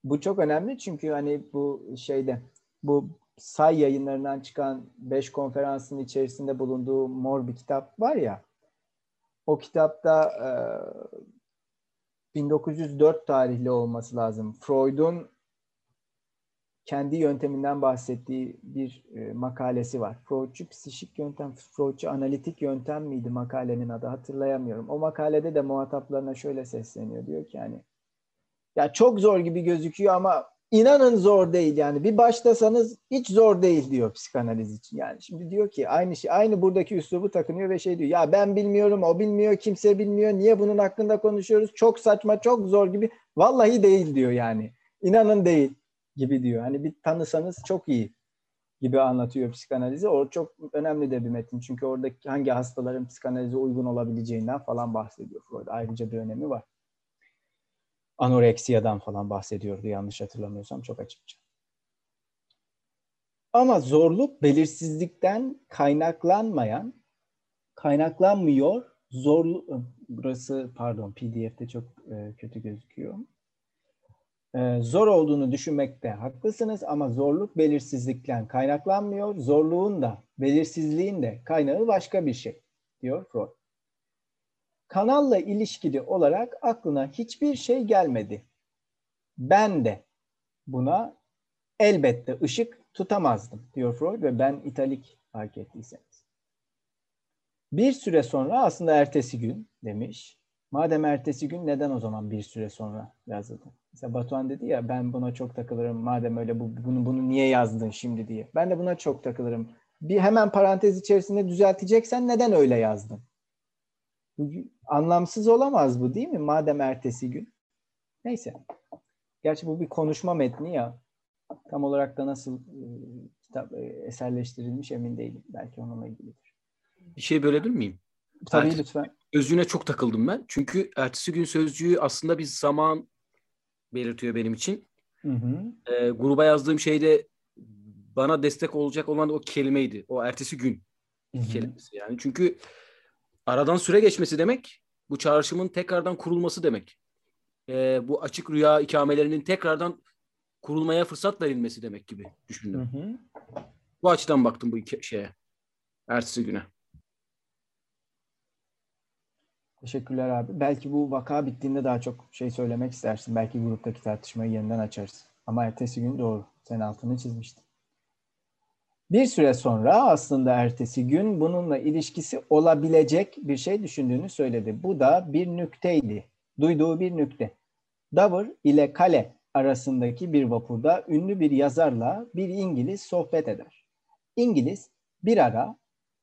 bu çok önemli çünkü hani bu şeyde bu say yayınlarından çıkan 5 konferansın içerisinde bulunduğu mor bir kitap var ya o kitapta e, 1904 tarihli olması lazım. Freud'un kendi yönteminden bahsettiği bir e, makalesi var. Freudçu psikik yöntem, Freudçu analitik yöntem miydi makalenin adı hatırlayamıyorum. O makalede de muhataplarına şöyle sesleniyor. Diyor ki yani ya çok zor gibi gözüküyor ama inanın zor değil yani. Bir başlasanız hiç zor değil diyor psikanaliz için. Yani şimdi diyor ki aynı şey aynı buradaki üslubu takınıyor ve şey diyor. Ya ben bilmiyorum, o bilmiyor, kimse bilmiyor. Niye bunun hakkında konuşuyoruz? Çok saçma, çok zor gibi. Vallahi değil diyor yani. İnanın değil gibi diyor. Hani bir tanısanız çok iyi gibi anlatıyor psikanalizi. O çok önemli de bir metin. Çünkü orada hangi hastaların psikanalize uygun olabileceğinden falan bahsediyor Freud. Ayrıca bir önemi var anoreksiyadan falan bahsediyordu yanlış hatırlamıyorsam çok açıkça. Ama zorluk belirsizlikten kaynaklanmayan, kaynaklanmıyor, zorlu burası pardon PDF'de çok e, kötü gözüküyor. Ee, zor olduğunu düşünmekte haklısınız ama zorluk belirsizlikten kaynaklanmıyor. Zorluğun da belirsizliğin de kaynağı başka bir şey diyor Freud. Kanalla ilişkili olarak aklına hiçbir şey gelmedi. Ben de buna elbette ışık tutamazdım diyor Freud ve ben italik fark ettiyseniz. Bir süre sonra aslında ertesi gün demiş. Madem ertesi gün neden o zaman bir süre sonra yazıldın? Mesela Batuhan dedi ya ben buna çok takılırım. Madem öyle bu, bunu bunu niye yazdın şimdi diye. Ben de buna çok takılırım. Bir hemen parantez içerisinde düzelteceksen neden öyle yazdın? Anlamsız olamaz bu değil mi? Madem ertesi gün. Neyse. Gerçi bu bir konuşma metni ya. Tam olarak da nasıl e, kitap e, eserleştirilmiş emin değilim. Belki onunla ilgilidir. Bir şey bölebilir miyim? Tabii Ertesi- lütfen. Özüne çok takıldım ben. Çünkü ertesi gün sözcüğü aslında bir zaman belirtiyor benim için. Hı hı. Ee, gruba yazdığım şeyde bana destek olacak olan o kelimeydi. O ertesi gün Hı hı. kelimesi yani. Çünkü aradan süre geçmesi demek bu çağrışımın tekrardan kurulması demek. Ee, bu açık rüya ikamelerinin tekrardan kurulmaya fırsat verilmesi demek gibi Hı düşündüm. hı. Bu açıdan baktım bu iki şeye. Ertesi güne. Teşekkürler abi. Belki bu vaka bittiğinde daha çok şey söylemek istersin. Belki gruptaki tartışmayı yeniden açarız. Ama ertesi gün doğru. Sen altını çizmiştin. Bir süre sonra aslında ertesi gün bununla ilişkisi olabilecek bir şey düşündüğünü söyledi. Bu da bir nükteydi. Duyduğu bir nükte. Dover ile Kale arasındaki bir vapurda ünlü bir yazarla bir İngiliz sohbet eder. İngiliz bir ara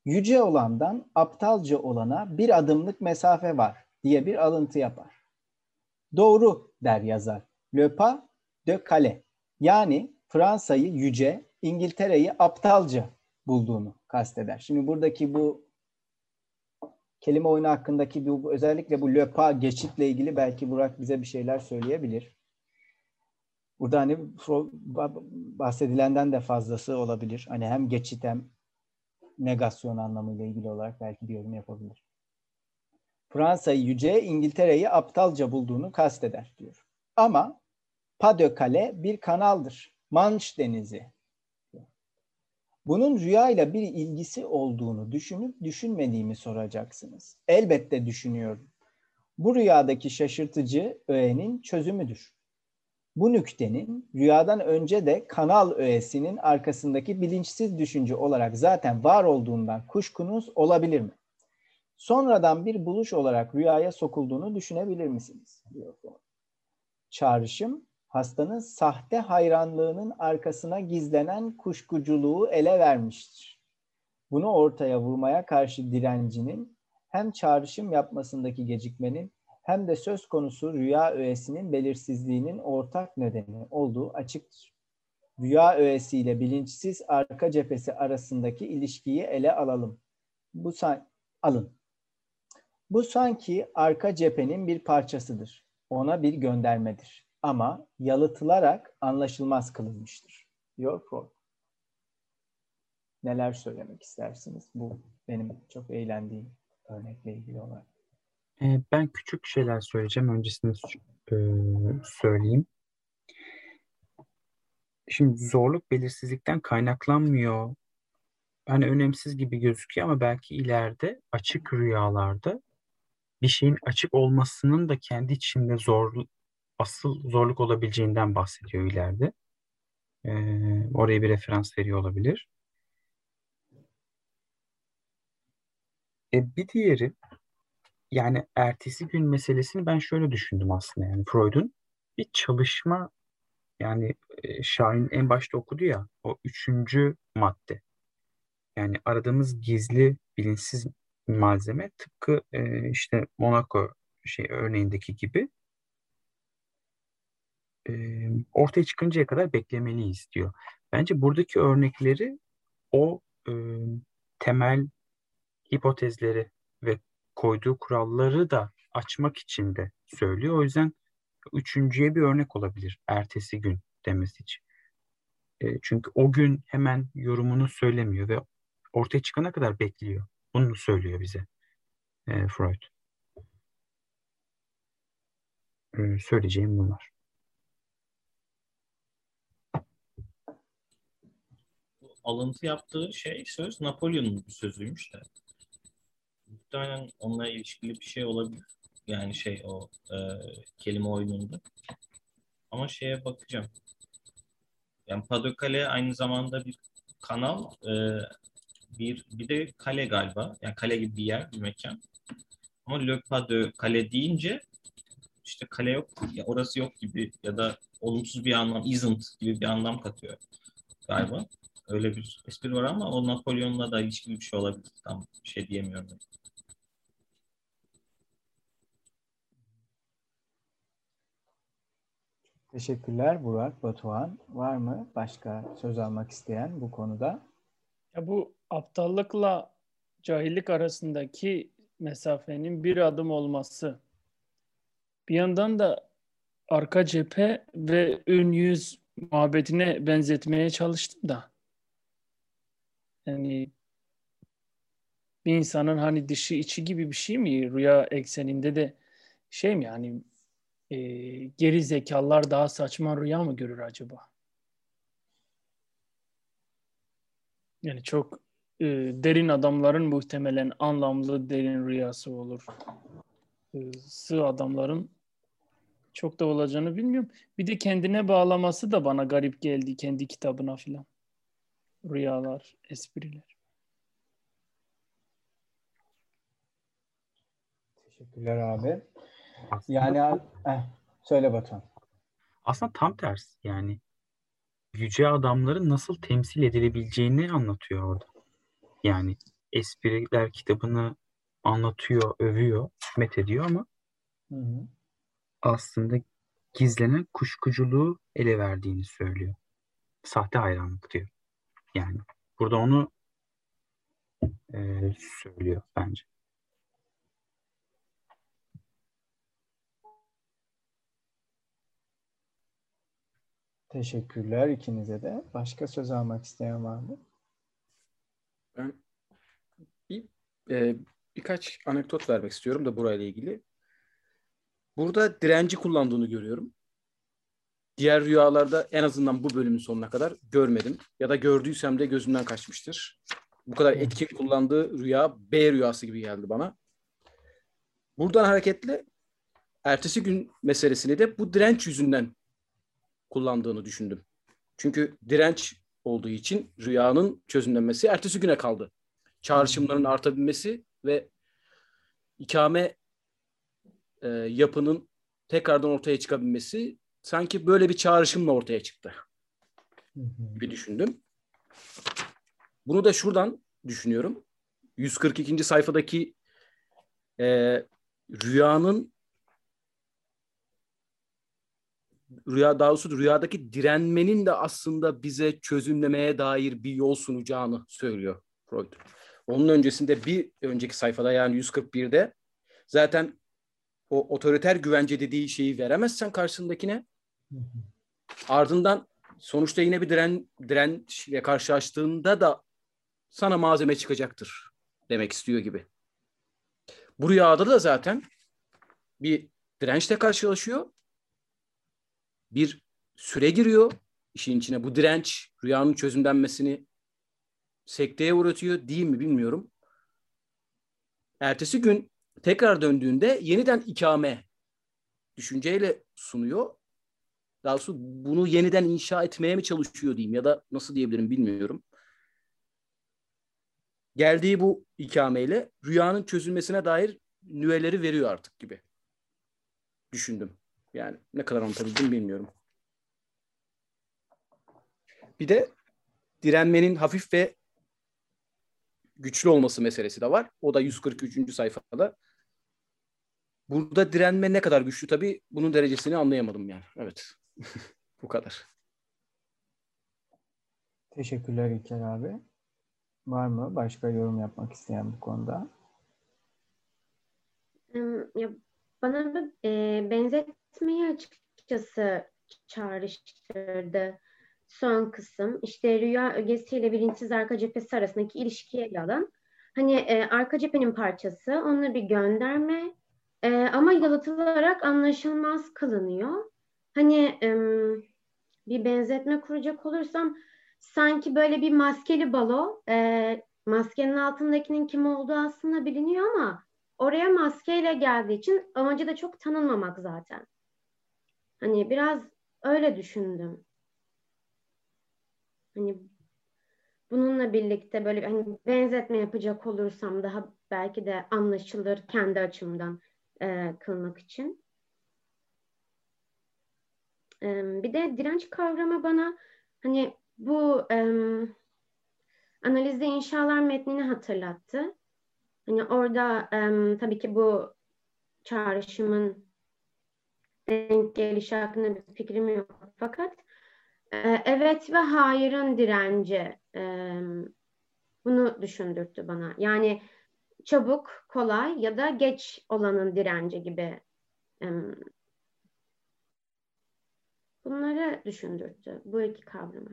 yüce olandan aptalca olana bir adımlık mesafe var diye bir alıntı yapar. Doğru der yazar. Le pas de Calais. Yani Fransa'yı yüce, İngiltere'yi aptalca bulduğunu kasteder. Şimdi buradaki bu kelime oyunu hakkındaki bu özellikle bu le pas geçitle ilgili belki Burak bize bir şeyler söyleyebilir. Burada hani bahsedilenden de fazlası olabilir. Hani hem geçit hem negasyon anlamıyla ilgili olarak belki bir yorum yapabilir. Fransa'yı yüce, İngiltere'yi aptalca bulduğunu kasteder diyor. Ama Pas bir kanaldır. Manş denizi. Bunun rüyayla bir ilgisi olduğunu düşünüp düşünmediğimi soracaksınız. Elbette düşünüyorum. Bu rüyadaki şaşırtıcı öğenin çözümüdür. Bu nüktenin rüyadan önce de kanal öğesinin arkasındaki bilinçsiz düşünce olarak zaten var olduğundan kuşkunuz olabilir mi? Sonradan bir buluş olarak rüyaya sokulduğunu düşünebilir misiniz? diyor. Çağrışım hastanın sahte hayranlığının arkasına gizlenen kuşkuculuğu ele vermiştir. Bunu ortaya vurmaya karşı direncinin hem çağrışım yapmasındaki gecikmenin hem de söz konusu rüya öğesinin belirsizliğinin ortak nedeni olduğu açıktır. Rüya öğesiyle bilinçsiz arka cephesi arasındaki ilişkiyi ele alalım. Bu san alın. Bu sanki arka cephenin bir parçasıdır. Ona bir göndermedir. Ama yalıtılarak anlaşılmaz kılınmıştır. Diyor Freud. Neler söylemek istersiniz? Bu benim çok eğlendiğim örnekle ilgili olarak. Ee, ben küçük şeyler söyleyeceğim. Öncesinde e, söyleyeyim. Şimdi zorluk belirsizlikten kaynaklanmıyor. Hani önemsiz gibi gözüküyor ama belki ileride açık rüyalarda bir şeyin açık olmasının da kendi içinde zor, asıl zorluk olabileceğinden bahsediyor ileride. Ee, oraya bir referans veriyor olabilir. E, bir diğeri yani ertesi gün meselesini ben şöyle düşündüm aslında yani Freud'un bir çalışma yani e, Şahin en başta okudu ya o üçüncü madde. Yani aradığımız gizli bilinçsiz malzeme tıpkı e, işte Monaco şey örneğindeki gibi e, ortaya çıkıncaya kadar beklemeliyiz diyor. Bence buradaki örnekleri o e, temel hipotezleri ve koyduğu kuralları da açmak için de söylüyor. O yüzden üçüncüye bir örnek olabilir ertesi gün demesi için. E, çünkü o gün hemen yorumunu söylemiyor ve ortaya çıkana kadar bekliyor. Bunu söylüyor bize e, Freud. E, söyleyeceğim bunlar. Alıntı yaptığı şey söz Napolyon'un bir sözüymüş de. Muhtemelen onunla ilişkili bir şey olabilir. Yani şey o e, kelime oyununda. Ama şeye bakacağım. Yani Padokkale aynı zamanda bir kanal, e, bir bir de kale galiba. Yani kale gibi bir yer, bir mekan. Ama Le Pas de Kale deyince işte kale yok, ya orası yok gibi ya da olumsuz bir anlam, isn't gibi bir anlam katıyor galiba. Öyle bir espri var ama o Napolyon'la da ilişkili bir şey olabilir. Tam bir şey diyemiyorum. Teşekkürler Burak, Batuhan. Var mı başka söz almak isteyen bu konuda? Ya bu aptallıkla cahillik arasındaki mesafenin bir adım olması. Bir yandan da arka cephe ve ön yüz muhabbetine benzetmeye çalıştım da. Yani bir insanın hani dışı içi gibi bir şey mi? Rüya ekseninde de şey mi yani e, geri zekalar daha saçma rüya mı görür acaba? Yani çok e, derin adamların muhtemelen anlamlı derin rüyası olur. E, sığ adamların çok da olacağını bilmiyorum. Bir de kendine bağlaması da bana garip geldi kendi kitabına filan. Rüyalar, espriler. Teşekkürler abi. Aslında, Yani eh, söyle Batuhan. aslında tam tersi yani yüce adamların nasıl temsil edilebileceğini anlatıyor orada. Yani espriler kitabını anlatıyor, övüyor, met ediyor ama Hı hı. aslında gizlenen kuşkuculuğu ele verdiğini söylüyor. Sahte hayranlık diyor. Yani burada onu e, söylüyor bence. Teşekkürler ikinize de. Başka söz almak isteyen var mı? Ben bir, e, birkaç anekdot vermek istiyorum da burayla ilgili. Burada direnci kullandığını görüyorum. Diğer rüyalarda en azından bu bölümün sonuna kadar görmedim. Ya da gördüysem de gözümden kaçmıştır. Bu kadar etkin kullandığı rüya B rüyası gibi geldi bana. Buradan hareketle ertesi gün meselesini de bu direnç yüzünden kullandığını düşündüm. Çünkü direnç olduğu için rüyanın çözümlenmesi ertesi güne kaldı. Çağrışımların artabilmesi ve ikame e, yapının tekrardan ortaya çıkabilmesi sanki böyle bir çağrışımla ortaya çıktı gibi düşündüm. Bunu da şuradan düşünüyorum. 142. sayfadaki e, rüyanın rüya daha doğrusu rüyadaki direnmenin de aslında bize çözümlemeye dair bir yol sunacağını söylüyor Freud. Onun öncesinde bir önceki sayfada yani 141'de zaten o otoriter güvence dediği şeyi veremezsen karşısındakine. Ardından sonuçta yine bir diren dirençle karşılaştığında da sana malzeme çıkacaktır demek istiyor gibi. Bu rüyada da zaten bir dirençle karşılaşıyor. Bir süre giriyor işin içine. Bu direnç rüyanın çözümlenmesini sekteye uğratıyor değil mi bilmiyorum. Ertesi gün tekrar döndüğünde yeniden ikame düşünceyle sunuyor. Daha doğrusu bunu yeniden inşa etmeye mi çalışıyor diyeyim ya da nasıl diyebilirim bilmiyorum. Geldiği bu ikameyle rüyanın çözülmesine dair nüveleri veriyor artık gibi. Düşündüm. Yani ne kadar anlatabildim bilmiyorum. Bir de direnmenin hafif ve güçlü olması meselesi de var. O da 143. sayfada. Burada direnme ne kadar güçlü tabii bunun derecesini anlayamadım yani. Evet. Bu kadar. Teşekkürler İlker abi. Var mı başka yorum yapmak isteyen bu konuda? Em, Ya bana e, benzetmeyi açıkçası çağrıştırdı son kısım. İşte rüya ögesiyle bilinçsiz arka cephesi arasındaki ilişkiye ele alan. Hani e, arka cephenin parçası, onunla bir gönderme e, ama yalıtılarak anlaşılmaz kılınıyor. Hani bir benzetme kuracak olursam sanki böyle bir maskeli balo. Maskenin altındakinin kim olduğu aslında biliniyor ama oraya maskeyle geldiği için amacı da çok tanınmamak zaten. Hani biraz öyle düşündüm. Hani bununla birlikte böyle hani benzetme yapacak olursam daha belki de anlaşılır kendi açımdan e, kılmak için. Bir de direnç kavramı bana hani bu e, analizde inşalar metnini hatırlattı. Hani orada tabii ki bu çağrışımın denk gelişi hakkında bir fikrim yok fakat e, evet ve hayırın direnci bunu düşündürttü bana. Yani çabuk, kolay ya da geç olanın direnci gibi bunları düşündürttü bu iki kavramı.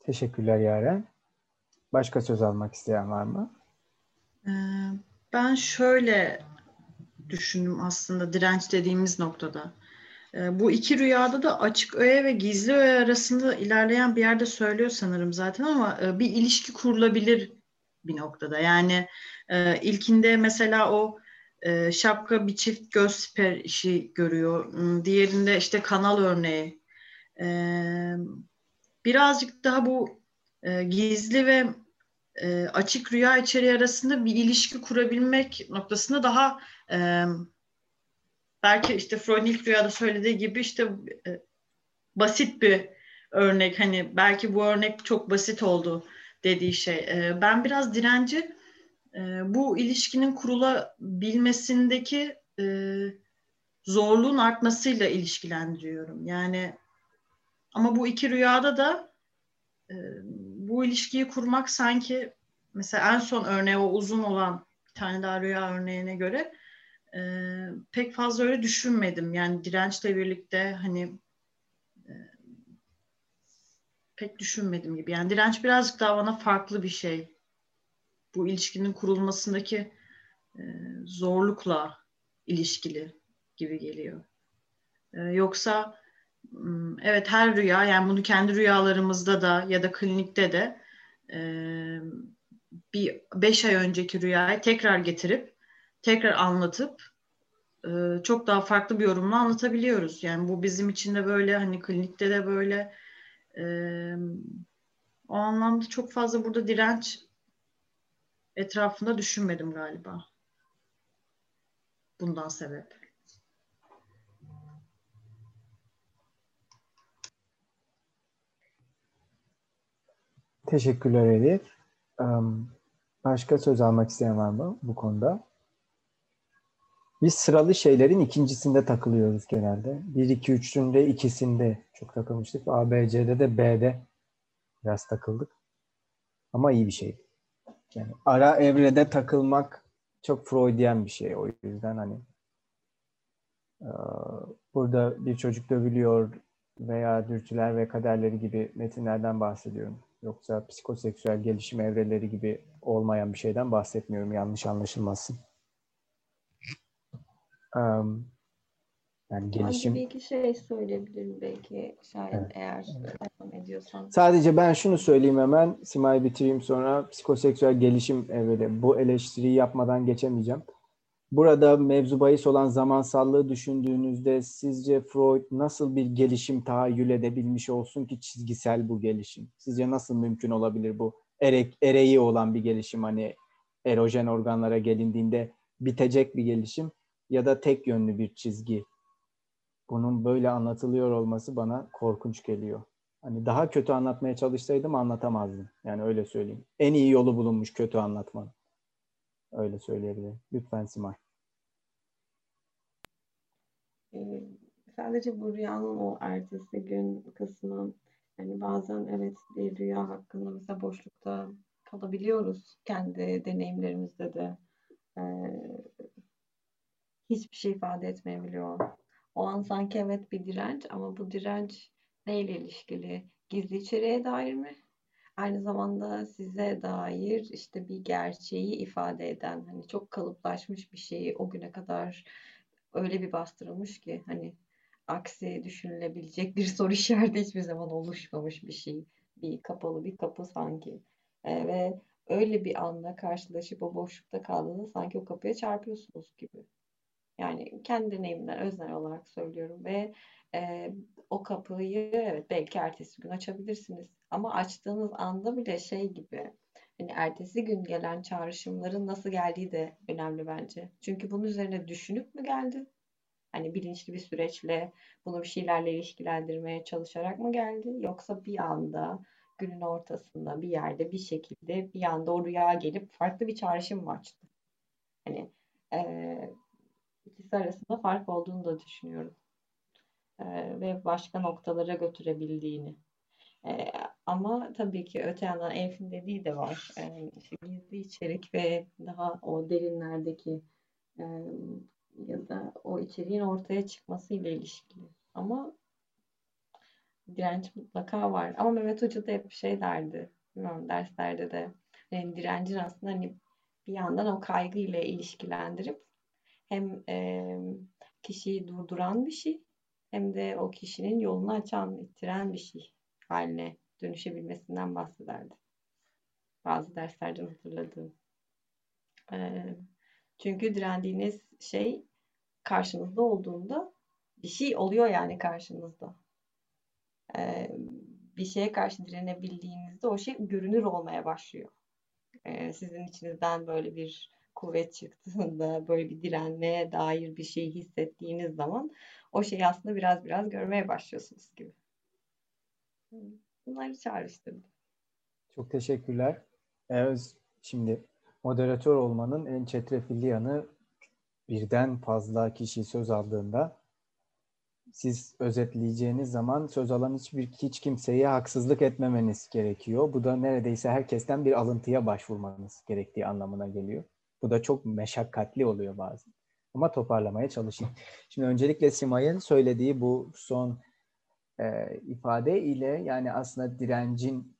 Teşekkürler Yaren. Başka söz almak isteyen var mı? Ben şöyle düşündüm aslında direnç dediğimiz noktada. Bu iki rüyada da açık öğe ve gizli öğe arasında ilerleyen bir yerde söylüyor sanırım zaten ama bir ilişki kurulabilir bir noktada. Yani ilkinde mesela o şapka bir çift göz siperişi görüyor. Diğerinde işte kanal örneği. Birazcık daha bu gizli ve açık rüya içeriği arasında bir ilişki kurabilmek noktasında daha belki işte Freud'un ilk rüyada söylediği gibi işte e, basit bir örnek hani belki bu örnek çok basit oldu dediği şey. E, ben biraz direnci e, bu ilişkinin kurulabilmesindeki e, zorluğun artmasıyla ilişkilendiriyorum. Yani ama bu iki rüyada da e, bu ilişkiyi kurmak sanki mesela en son örneği o uzun olan bir tane daha rüya örneğine göre e, pek fazla öyle düşünmedim. Yani dirençle birlikte hani e, pek düşünmedim gibi. Yani direnç birazcık daha bana farklı bir şey. Bu ilişkinin kurulmasındaki e, zorlukla ilişkili gibi geliyor. E, yoksa evet her rüya yani bunu kendi rüyalarımızda da ya da klinikte de e, bir beş ay önceki rüyayı tekrar getirip tekrar anlatıp e, çok daha farklı bir yorumla anlatabiliyoruz. Yani bu bizim için de böyle hani klinikte de böyle e, o anlamda çok fazla burada direnç etrafında düşünmedim galiba. Bundan sebep. Teşekkürler Elif. Başka söz almak isteyen var mı bu konuda? Biz sıralı şeylerin ikincisinde takılıyoruz genelde. 1, 2, 3'ünde ikisinde çok takılmıştık. A, B, C'de de B'de biraz takıldık. Ama iyi bir şey. Yani ara evrede takılmak çok Freudian bir şey. O yüzden hani burada bir çocuk dövülüyor veya dürtüler ve kaderleri gibi metinlerden bahsediyorum. Yoksa psikoseksüel gelişim evreleri gibi olmayan bir şeyden bahsetmiyorum. Yanlış anlaşılmasın. Um, yani gelişim. Bir iki şey söyleyebilirim belki şayet evet. eğer devam ediyorsan. Sadece ben şunu söyleyeyim hemen. Simay bitireyim sonra psikoseksüel gelişim evveli. Bu eleştiriyi yapmadan geçemeyeceğim. Burada mevzu bahis olan zamansallığı düşündüğünüzde sizce Freud nasıl bir gelişim tahayyül edebilmiş olsun ki çizgisel bu gelişim? Sizce nasıl mümkün olabilir bu ere, ereği olan bir gelişim hani erojen organlara gelindiğinde bitecek bir gelişim ya da tek yönlü bir çizgi. Bunun böyle anlatılıyor olması bana korkunç geliyor. Hani daha kötü anlatmaya çalışsaydım anlatamazdım. Yani öyle söyleyeyim. En iyi yolu bulunmuş kötü anlatmanın. Öyle söyleyebilirim. Lütfen Simay. Ee, sadece bu rüyanın o ertesi gün kısmı yani bazen evet bir rüya hakkında mesela boşlukta kalabiliyoruz kendi deneyimlerimizde de. Ee, hiçbir şey ifade etmeyebiliyor. O an sanki evet bir direnç ama bu direnç neyle ilişkili? Gizli içeriğe dair mi? Aynı zamanda size dair işte bir gerçeği ifade eden hani çok kalıplaşmış bir şeyi o güne kadar öyle bir bastırılmış ki hani aksi düşünülebilecek bir soru işareti hiçbir zaman oluşmamış bir şey. Bir kapalı bir kapı sanki. E, ve öyle bir anda karşılaşıp o boşlukta kaldığında sanki o kapıya çarpıyorsunuz gibi. Yani kendi deneyimden öznel olarak söylüyorum ve e, o kapıyı evet belki ertesi gün açabilirsiniz. Ama açtığınız anda bile şey gibi hani ertesi gün gelen çağrışımların nasıl geldiği de önemli bence. Çünkü bunun üzerine düşünüp mü geldi? Hani bilinçli bir süreçle bunu bir şeylerle ilişkilendirmeye çalışarak mı geldi? Yoksa bir anda günün ortasında bir yerde bir şekilde bir anda o rüya gelip farklı bir çağrışım mı açtı? Hani e, ikisi arasında fark olduğunu da düşünüyorum. E, ve başka noktalara götürebildiğini. E, ama tabii ki öte yandan Elf'in dediği de var. E, işte gizli içerik ve daha o derinlerdeki e, ya da o içeriğin ortaya çıkması ile ilişkili. Ama direnç mutlaka var. Ama Mehmet Hoca da hep şey derdi. Bilmiyorum derslerde de yani direncin aslında hani bir yandan o kaygı ile ilişkilendirip hem e, kişiyi durduran bir şey hem de o kişinin yolunu açan, ittiren bir şey haline dönüşebilmesinden bahsederdi. Bazı derslerden hatırladığım. E, çünkü direndiğiniz şey karşınızda olduğunda bir şey oluyor yani karşınızda. E, bir şeye karşı direnebildiğinizde o şey görünür olmaya başlıyor. E, sizin içinizden böyle bir kuvvet çıktığında böyle bir direnmeye dair bir şey hissettiğiniz zaman o şeyi aslında biraz biraz görmeye başlıyorsunuz gibi. Bunları çağrıştırdım. Çok teşekkürler. Evet, şimdi moderatör olmanın en çetrefilli yanı birden fazla kişi söz aldığında siz özetleyeceğiniz zaman söz alan hiçbir hiç kimseye haksızlık etmemeniz gerekiyor. Bu da neredeyse herkesten bir alıntıya başvurmanız gerektiği anlamına geliyor. Bu da çok meşakkatli oluyor bazen. Ama toparlamaya çalışın. Şimdi öncelikle Simay'ın söylediği bu son e, ifade ile yani aslında direncin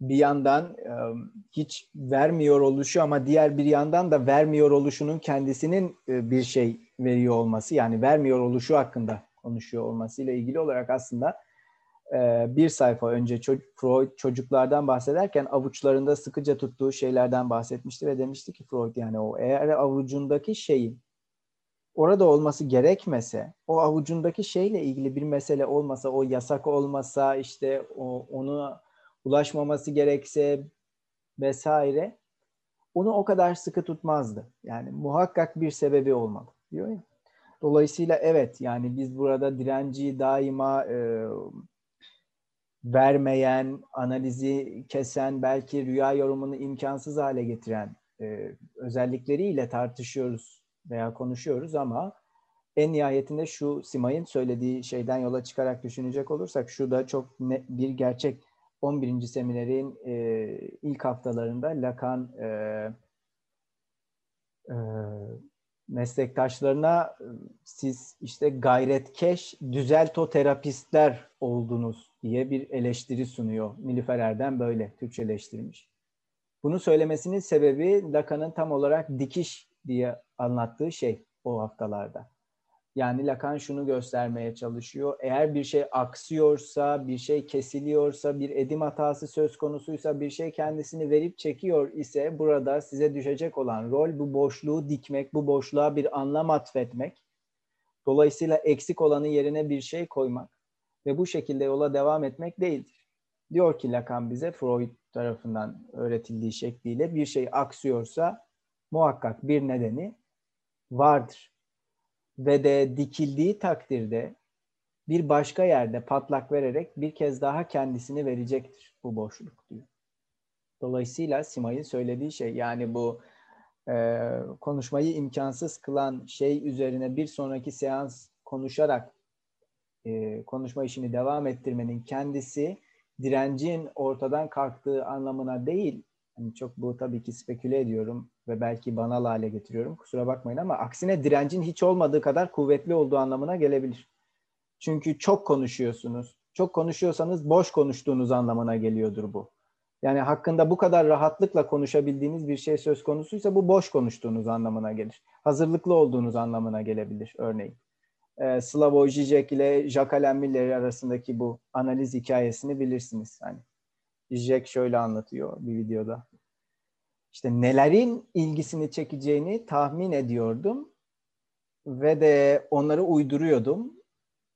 bir yandan e, hiç vermiyor oluşu ama diğer bir yandan da vermiyor oluşunun kendisinin e, bir şey veriyor olması yani vermiyor oluşu hakkında konuşuyor olmasıyla ilgili olarak aslında e, bir sayfa önce Freud çocuklardan bahsederken avuçlarında sıkıca tuttuğu şeylerden bahsetmişti ve demişti ki Freud yani o eğer avucundaki şeyin orada olması gerekmese, o avucundaki şeyle ilgili bir mesele olmasa, o yasak olmasa, işte o, onu ulaşmaması gerekse vesaire onu o kadar sıkı tutmazdı. Yani muhakkak bir sebebi olmalı diyor ya. Dolayısıyla evet yani biz burada direnci daima e, vermeyen, analizi kesen, belki rüya yorumunu imkansız hale getiren e, özellikleriyle tartışıyoruz veya konuşuyoruz ama en nihayetinde şu Simay'ın söylediği şeyden yola çıkarak düşünecek olursak şu da çok ne, bir gerçek 11. seminerin e, ilk haftalarında Lacan e, e, meslektaşlarına siz işte gayretkeş düzeltoterapistler oldunuz diye bir eleştiri sunuyor. Nilüfer Erdem böyle Türkçeleştirmiş. Bunu söylemesinin sebebi Lacan'ın tam olarak dikiş diye anlattığı şey o haftalarda. Yani Lacan şunu göstermeye çalışıyor. Eğer bir şey aksıyorsa, bir şey kesiliyorsa, bir edim hatası söz konusuysa, bir şey kendisini verip çekiyor ise burada size düşecek olan rol bu boşluğu dikmek, bu boşluğa bir anlam atfetmek. Dolayısıyla eksik olanı yerine bir şey koymak ve bu şekilde yola devam etmek değildir. Diyor ki Lacan bize Freud tarafından öğretildiği şekliyle bir şey aksıyorsa muhakkak bir nedeni vardır ve de dikildiği takdirde bir başka yerde patlak vererek bir kez daha kendisini verecektir bu boşluk diyor. Dolayısıyla Simay'ın söylediği şey yani bu e, konuşmayı imkansız kılan şey üzerine bir sonraki seans konuşarak e, konuşma işini devam ettirmenin kendisi direncin ortadan kalktığı anlamına değil. Yani çok bu tabii ki speküle ediyorum ve belki banal hale getiriyorum. Kusura bakmayın ama aksine direncin hiç olmadığı kadar kuvvetli olduğu anlamına gelebilir. Çünkü çok konuşuyorsunuz. Çok konuşuyorsanız boş konuştuğunuz anlamına geliyordur bu. Yani hakkında bu kadar rahatlıkla konuşabildiğiniz bir şey söz konusuysa bu boş konuştuğunuz anlamına gelir. Hazırlıklı olduğunuz anlamına gelebilir örneğin. E, Slavoj Žižek ile Jacques Miller arasındaki bu analiz hikayesini bilirsiniz. Hani Žižek şöyle anlatıyor bir videoda. İşte nelerin ilgisini çekeceğini tahmin ediyordum ve de onları uyduruyordum.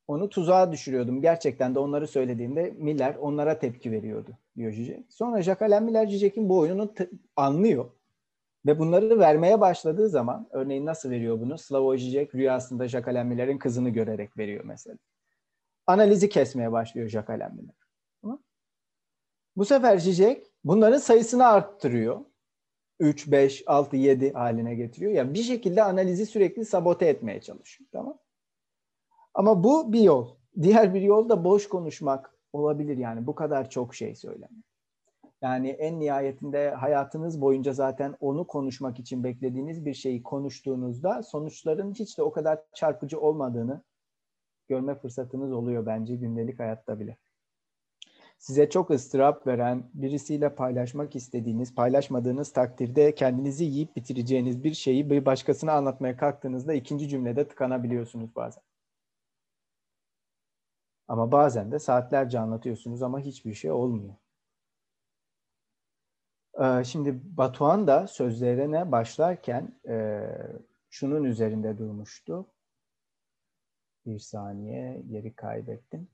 Onu tuzağa düşürüyordum. Gerçekten de onları söylediğinde Miller onlara tepki veriyordu diyor Žižek. Sonra Jacques Miller Žižek'in bu oyununu anlıyor. Ve bunları vermeye başladığı zaman, örneğin nasıl veriyor bunu? Slavoj Žižek rüyasında Jacques kızını görerek veriyor mesela. Analizi kesmeye başlıyor Jacques. Bu sefer Žižek bunların sayısını arttırıyor. 3, 5, 6, 7 haline getiriyor. Yani bir şekilde analizi sürekli sabote etmeye çalışıyor. Tamam. Ama bu bir yol. Diğer bir yol da boş konuşmak olabilir yani bu kadar çok şey söylemek. Yani en nihayetinde hayatınız boyunca zaten onu konuşmak için beklediğiniz bir şeyi konuştuğunuzda sonuçların hiç de o kadar çarpıcı olmadığını görme fırsatınız oluyor bence gündelik hayatta bile. Size çok ıstırap veren, birisiyle paylaşmak istediğiniz, paylaşmadığınız takdirde kendinizi yiyip bitireceğiniz bir şeyi bir başkasına anlatmaya kalktığınızda ikinci cümlede tıkanabiliyorsunuz bazen. Ama bazen de saatlerce anlatıyorsunuz ama hiçbir şey olmuyor. Ee, Şimdi Batuhan da sözlerine başlarken e, şunun üzerinde durmuştu. Bir saniye yeri kaybettim.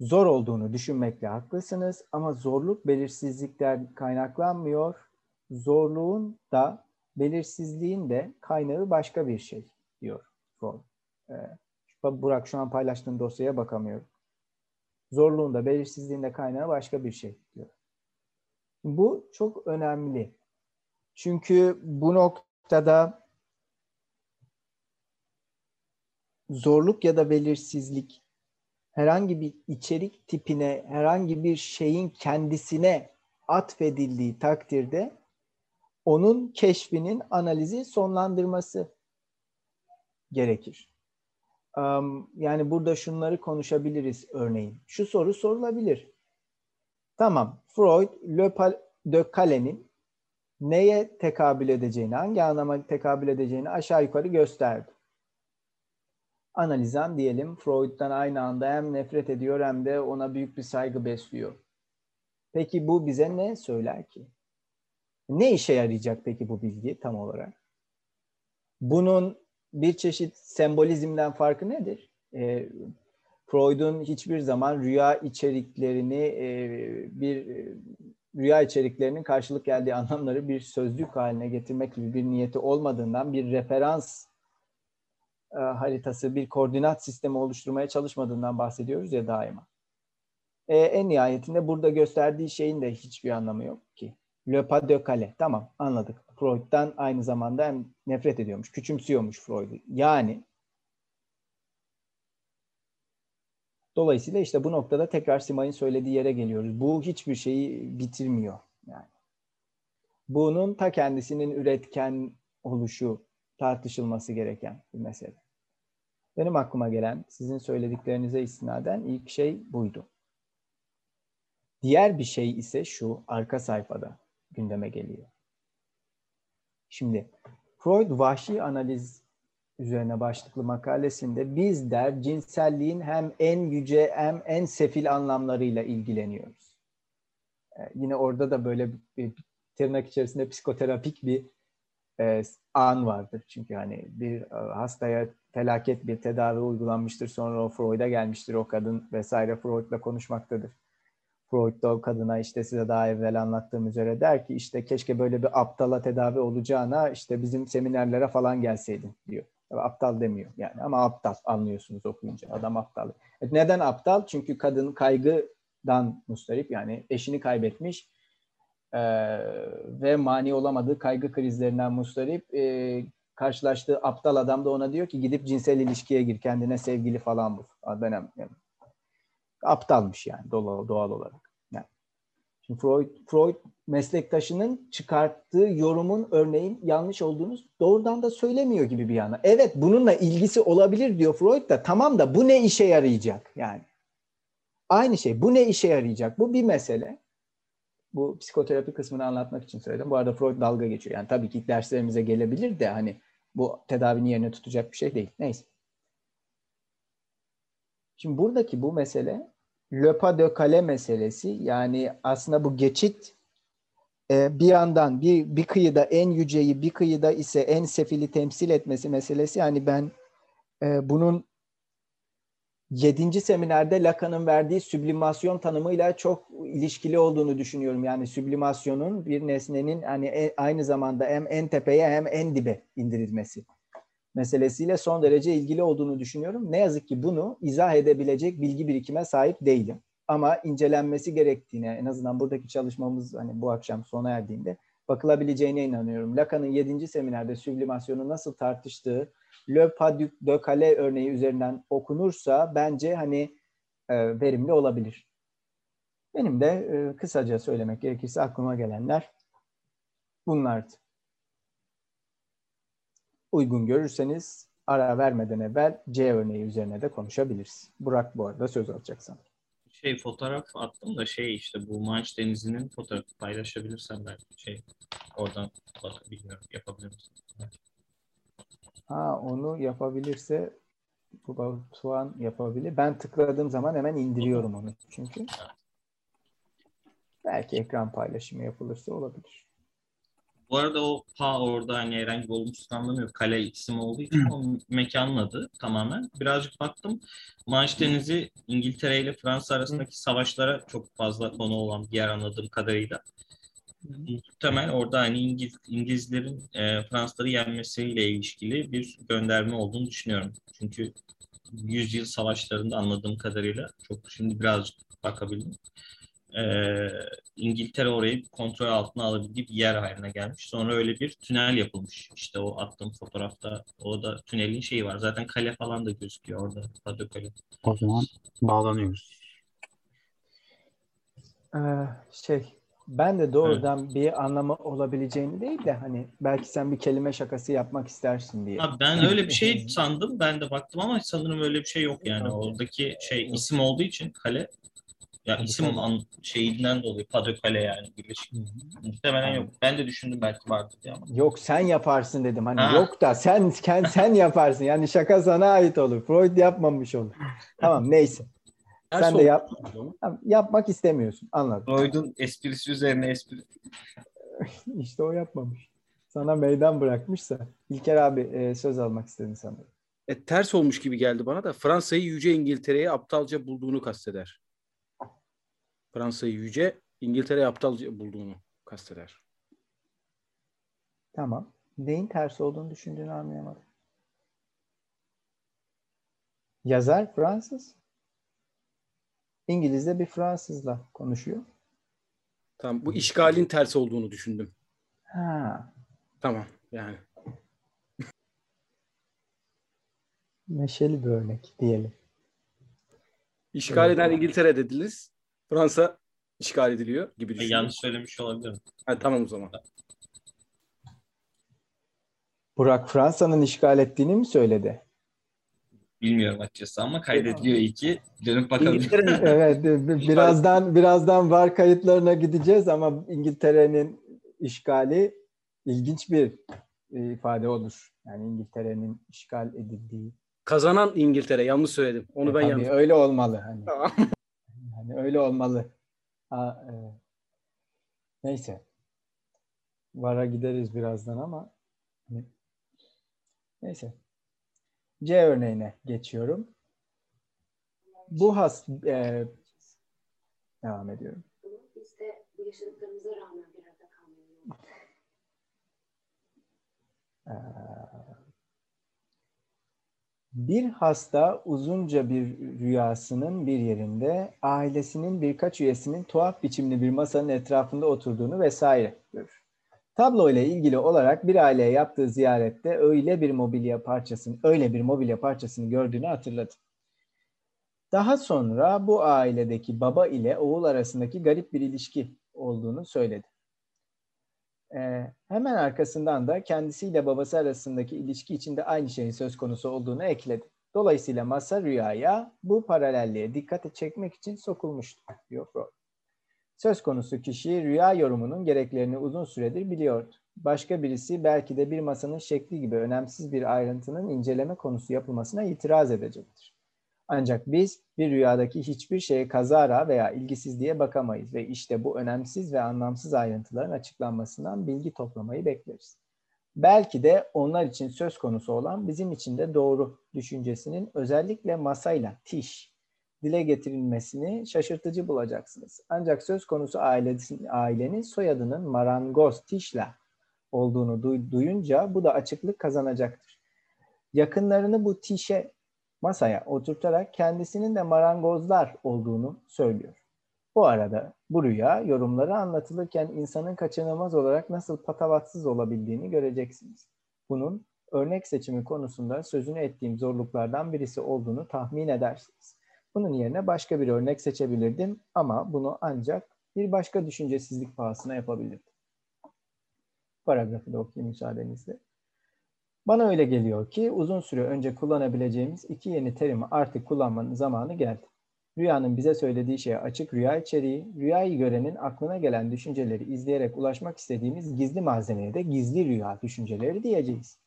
Zor olduğunu düşünmekle haklısınız ama zorluk belirsizlikten kaynaklanmıyor. Zorluğun da belirsizliğin de kaynağı başka bir şey diyor. Ee, Burak şu an paylaştığın dosyaya bakamıyorum. Zorluğun da belirsizliğin de kaynağı başka bir şey diyor. Bu çok önemli. Çünkü bu noktada zorluk ya da belirsizlik herhangi bir içerik tipine, herhangi bir şeyin kendisine atfedildiği takdirde onun keşfinin analizi sonlandırması gerekir. Yani burada şunları konuşabiliriz örneğin. Şu soru sorulabilir. Tamam, Freud, Le de Calaine'in neye tekabül edeceğini, hangi anlama tekabül edeceğini aşağı yukarı gösterdi. Analizan diyelim Freud'dan aynı anda hem nefret ediyor hem de ona büyük bir saygı besliyor. Peki bu bize ne söyler ki? Ne işe yarayacak peki bu bilgi tam olarak? Bunun bir çeşit sembolizmden farkı nedir? E, Freud'un hiçbir zaman rüya içeriklerini e, bir e, rüya içeriklerinin karşılık geldiği anlamları bir sözlük haline getirmek gibi bir niyeti olmadığından bir referans e, haritası, bir koordinat sistemi oluşturmaya çalışmadığından bahsediyoruz ya daima. E, en nihayetinde burada gösterdiği şeyin de hiçbir anlamı yok ki. Le pas de Calais. Tamam anladık. Freud'dan aynı zamanda hem nefret ediyormuş, küçümsüyormuş Freud'u. Yani Dolayısıyla işte bu noktada tekrar Simay'ın söylediği yere geliyoruz. Bu hiçbir şeyi bitirmiyor. Yani bunun ta kendisinin üretken oluşu tartışılması gereken bir mesele. Benim aklıma gelen sizin söylediklerinize istinaden ilk şey buydu. Diğer bir şey ise şu arka sayfada gündeme geliyor. Şimdi Freud vahşi analiz üzerine başlıklı makalesinde biz der cinselliğin hem en yüce hem en sefil anlamlarıyla ilgileniyoruz. Ee, yine orada da böyle bir, tırnak içerisinde psikoterapik bir e, an vardır. Çünkü hani bir e, hastaya felaket bir tedavi uygulanmıştır. Sonra o Freud'a gelmiştir o kadın vesaire Freud'la konuşmaktadır. Freud da o kadına işte size daha evvel anlattığım üzere der ki işte keşke böyle bir aptala tedavi olacağına işte bizim seminerlere falan gelseydin diyor. Aptal demiyor yani ama aptal anlıyorsunuz okuyunca. Adam aptal. Neden aptal? Çünkü kadın kaygıdan mustarip yani eşini kaybetmiş e, ve mani olamadığı kaygı krizlerinden mustarip e, karşılaştığı aptal adam da ona diyor ki gidip cinsel ilişkiye gir kendine sevgili falan bul. Benim, yani, aptalmış yani doğal, doğal olarak. Şimdi Freud, Freud meslektaşının çıkarttığı yorumun örneğin yanlış olduğunu doğrudan da söylemiyor gibi bir yana. Evet bununla ilgisi olabilir diyor Freud da tamam da bu ne işe yarayacak yani. Aynı şey bu ne işe yarayacak bu bir mesele. Bu psikoterapi kısmını anlatmak için söyledim. Bu arada Freud dalga geçiyor. Yani tabii ki derslerimize gelebilir de hani bu tedavinin yerine tutacak bir şey değil. Neyse. Şimdi buradaki bu mesele Le pas de Calais meselesi yani aslında bu geçit e, bir yandan bir, bir kıyıda en yüceyi bir kıyıda ise en sefili temsil etmesi meselesi yani ben e, bunun yedinci seminerde Lacan'ın verdiği süblimasyon tanımıyla çok ilişkili olduğunu düşünüyorum. Yani süblimasyonun bir nesnenin hani e, aynı zamanda hem en tepeye hem en dibe indirilmesi meselesiyle son derece ilgili olduğunu düşünüyorum. Ne yazık ki bunu izah edebilecek bilgi birikime sahip değilim. Ama incelenmesi gerektiğine en azından buradaki çalışmamız hani bu akşam sona erdiğinde bakılabileceğine inanıyorum. Lacan'ın 7. seminerde süblimasyonu nasıl tartıştığı Le Pas de Calais örneği üzerinden okunursa bence hani e, verimli olabilir. Benim de e, kısaca söylemek gerekirse aklıma gelenler bunlardı. Uygun görürseniz ara vermeden evvel C örneği üzerine de konuşabiliriz. Burak bu arada söz alacaksan. Şey fotoğraf attım da şey işte bu Manş Denizi'nin fotoğrafı paylaşabilirsem ben şey oradan bilmiyorum yapabilir misin? Ha onu yapabilirse bu Batuhan yapabilir. Ben tıkladığım zaman hemen indiriyorum onu çünkü. Belki ekran paylaşımı yapılırsa olabilir. Bu arada o pa orada hani herhangi bir olumsuz anlamıyor. Kale isim olduğu için o mekanın adı tamamen. Birazcık baktım. Manş Denizi İngiltere ile Fransa arasındaki savaşlara çok fazla konu olan bir yer anladığım kadarıyla. Muhtemel orada hani İngiliz, İngilizlerin e, Fransızları yenmesiyle ilişkili bir gönderme olduğunu düşünüyorum. Çünkü yüzyıl savaşlarında anladığım kadarıyla çok şimdi birazcık bakabildim. E, İngiltere orayı kontrol altına alabildiği bir yer haline gelmiş. Sonra öyle bir tünel yapılmış. İşte o attığım fotoğrafta o da tünelin şeyi var. Zaten kale falan da gözüküyor orada. Padokkale. O zaman bağlanıyoruz. Ee, şey ben de doğrudan evet. bir anlamı olabileceğini değil de hani belki sen bir kelime şakası yapmak istersin diye. Abi ben öyle bir şey sandım. Ben de baktım ama sanırım öyle bir şey yok yani. Oradaki şey isim olduğu için kale ya isim an, şeyinden dolayı Padokkale yani birleşik. Muhtemelen yok. Ben de düşündüm belki vardı diye ama. Yok sen yaparsın dedim. Hani ha. yok da sen sen sen yaparsın. Yani şaka sana ait olur. Freud yapmamış olur. Tamam neyse. Her Sen de yap, yapmak istemiyorsun. Anladım. Freud'un esprisi üzerine espri. işte o yapmamış. Sana meydan bırakmışsa. İlker abi e, söz almak istedin sanırım. E, ters olmuş gibi geldi bana da Fransa'yı Yüce İngiltere'ye aptalca bulduğunu kasteder. Fransa'yı Yüce İngiltere'ye aptalca bulduğunu kasteder. Tamam. Neyin ters olduğunu düşündüğünü anlayamadım. Yazar Fransız. İngiliz de bir Fransızla konuşuyor. Tamam. Bu işgalin ters olduğunu düşündüm. Ha. Tamam. Yani. Neşeli bir örnek diyelim. İşgal eden İngiltere dediniz. Fransa işgal ediliyor gibi düşünüyorum. Yanlış söylemiş olabilirim. Ha, tamam o zaman. Burak Fransa'nın işgal ettiğini mi söyledi? Bilmiyorum açıkçası ama kaydediliyor iyi ki. Dönüp bakalım. evet birazdan birazdan var kayıtlarına gideceğiz ama İngiltere'nin işgali ilginç bir ifade olur. Yani İngiltere'nin işgal edildiği. Kazanan İngiltere yanlış söyledim. Onu e, ben tabii, yanlış. Öyle olmalı hani. Hani öyle olmalı. Ha, e, neyse. Vara gideriz birazdan ama hani, neyse. C örneğine geçiyorum. Bu has e, devam ediyorum. Biz de yaşadıklarımıza rağmen bir arada kalmayalım. Bir hasta uzunca bir rüyasının bir yerinde ailesinin birkaç üyesinin tuhaf biçimli bir masanın etrafında oturduğunu vesaire görür. Tablo ile ilgili olarak bir aileye yaptığı ziyarette öyle bir mobilya parçasını, öyle bir mobilya parçasını gördüğünü hatırladı. Daha sonra bu ailedeki baba ile oğul arasındaki garip bir ilişki olduğunu söyledi. Ee, hemen arkasından da kendisiyle babası arasındaki ilişki içinde aynı şeyin söz konusu olduğunu ekledi. Dolayısıyla masa rüyaya bu paralelliğe dikkat çekmek için sokulmuştu, diyor Freud. Söz konusu kişi rüya yorumunun gereklerini uzun süredir biliyordu. Başka birisi belki de bir masanın şekli gibi önemsiz bir ayrıntının inceleme konusu yapılmasına itiraz edecektir. Ancak biz bir rüyadaki hiçbir şeye kazara veya ilgisizliğe bakamayız ve işte bu önemsiz ve anlamsız ayrıntıların açıklanmasından bilgi toplamayı bekleriz. Belki de onlar için söz konusu olan bizim için de doğru düşüncesinin özellikle masayla, tiş, dile getirilmesini şaşırtıcı bulacaksınız. Ancak söz konusu ailenin, ailenin soyadının marangoz, tişla olduğunu duyunca bu da açıklık kazanacaktır. Yakınlarını bu tişe masaya oturtarak kendisinin de marangozlar olduğunu söylüyor. Bu arada bu rüya yorumları anlatılırken insanın kaçınılmaz olarak nasıl patavatsız olabildiğini göreceksiniz. Bunun örnek seçimi konusunda sözünü ettiğim zorluklardan birisi olduğunu tahmin edersiniz. Bunun yerine başka bir örnek seçebilirdim ama bunu ancak bir başka düşüncesizlik pahasına yapabilirdim. Paragrafı da okuyayım müsaadenizle. Bana öyle geliyor ki uzun süre önce kullanabileceğimiz iki yeni terimi artık kullanmanın zamanı geldi. Rüyanın bize söylediği şeye açık rüya içeriği, rüyayı görenin aklına gelen düşünceleri izleyerek ulaşmak istediğimiz gizli malzemeye de gizli rüya düşünceleri diyeceğiz.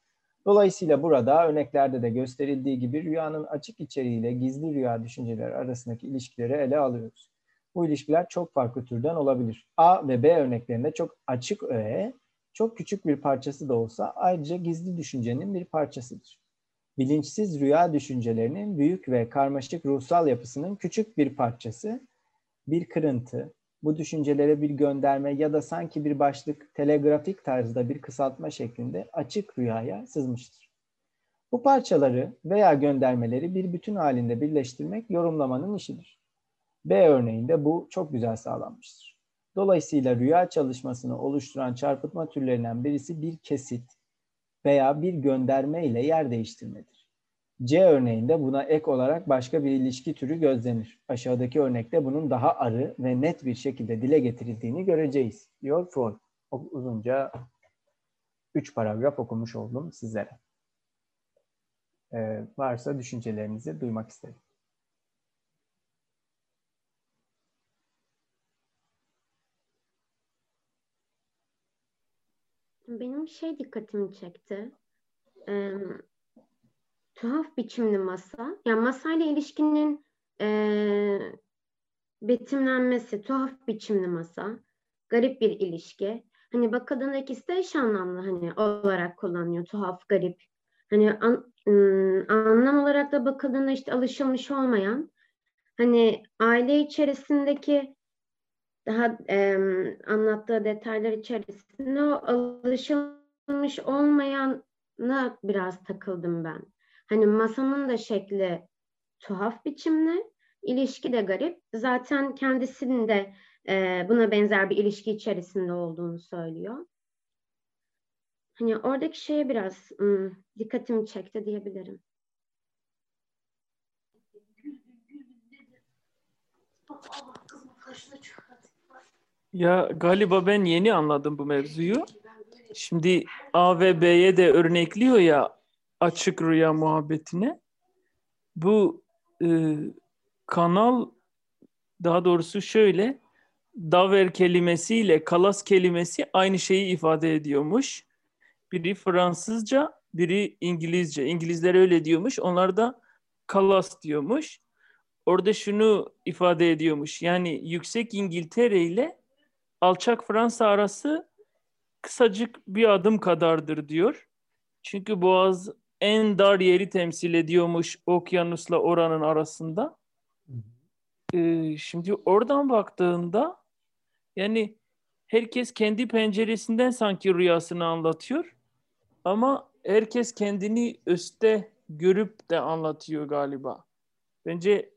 Dolayısıyla burada örneklerde de gösterildiği gibi rüyanın açık içeriğiyle gizli rüya düşünceleri arasındaki ilişkileri ele alıyoruz. Bu ilişkiler çok farklı türden olabilir. A ve B örneklerinde çok açık öğe, çok küçük bir parçası da olsa ayrıca gizli düşüncenin bir parçasıdır. Bilinçsiz rüya düşüncelerinin büyük ve karmaşık ruhsal yapısının küçük bir parçası, bir kırıntı, bu düşüncelere bir gönderme ya da sanki bir başlık telegrafik tarzda bir kısaltma şeklinde açık rüyaya sızmıştır. Bu parçaları veya göndermeleri bir bütün halinde birleştirmek yorumlamanın işidir. B örneğinde bu çok güzel sağlanmıştır. Dolayısıyla rüya çalışmasını oluşturan çarpıtma türlerinden birisi bir kesit veya bir gönderme ile yer değiştirmedir. C örneğinde buna ek olarak başka bir ilişki türü gözlenir. Aşağıdaki örnekte bunun daha arı ve net bir şekilde dile getirildiğini göreceğiz, diyor Freud. Uzunca üç paragraf okumuş oldum sizlere. Ee, varsa düşüncelerinizi duymak isterim. Benim şey dikkatimi çekti. Ee, tuhaf biçimli masa. Yani masayla ilişkinin e, betimlenmesi, tuhaf biçimli masa, garip bir ilişki. Hani bakıldığında ikisi de eş anlamlı hani olarak kullanıyor. Tuhaf, garip. Hani an, anlam olarak da bakıldığında işte alışılmış olmayan hani aile içerisindeki daha e, anlattığı detaylar içerisinde o alışılmış olmayana biraz takıldım ben. Hani masanın da şekli tuhaf biçimli, ilişki de garip. Zaten kendisinin de e, buna benzer bir ilişki içerisinde olduğunu söylüyor. Hani oradaki şeye biraz ım, dikkatimi çekti diyebilirim. Ya galiba ben yeni anladım bu mevzuyu. Şimdi A ve B'ye de örnekliyor ya açık rüya muhabbetine. Bu e, kanal daha doğrusu şöyle daver kelimesiyle kalas kelimesi aynı şeyi ifade ediyormuş. Biri Fransızca, biri İngilizce. İngilizler öyle diyormuş. Onlar da kalas diyormuş. Orada şunu ifade ediyormuş. Yani yüksek İngiltere ile alçak Fransa arası kısacık bir adım kadardır diyor. Çünkü Boğaz en dar yeri temsil ediyormuş okyanusla oranın arasında. Ee, şimdi oradan baktığında yani herkes kendi penceresinden sanki rüyasını anlatıyor. Ama herkes kendini üstte görüp de anlatıyor galiba. Bence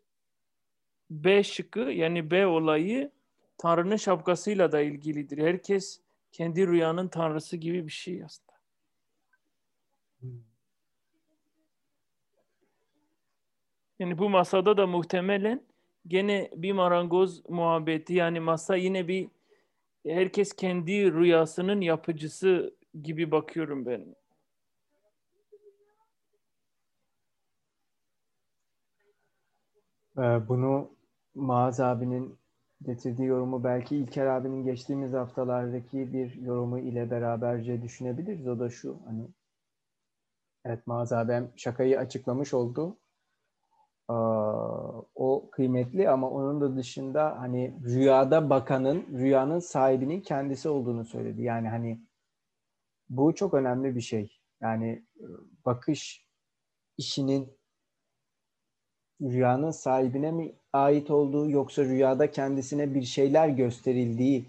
B şıkkı yani B olayı Tanrı'nın şapkasıyla da ilgilidir. Herkes kendi rüyanın tanrısı gibi bir şey aslında. Yani bu masada da muhtemelen gene bir marangoz muhabbeti yani masa yine bir herkes kendi rüyasının yapıcısı gibi bakıyorum ben. Ee, bunu Maaz abinin getirdiği yorumu belki İlker abinin geçtiğimiz haftalardaki bir yorumu ile beraberce düşünebiliriz. O da şu hani evet Maaz abi şakayı açıklamış oldu. o kıymetli ama onun da dışında hani rüyada bakanın, rüyanın sahibinin kendisi olduğunu söyledi. Yani hani bu çok önemli bir şey. Yani bakış işinin rüyanın sahibine mi ait olduğu yoksa rüyada kendisine bir şeyler gösterildiği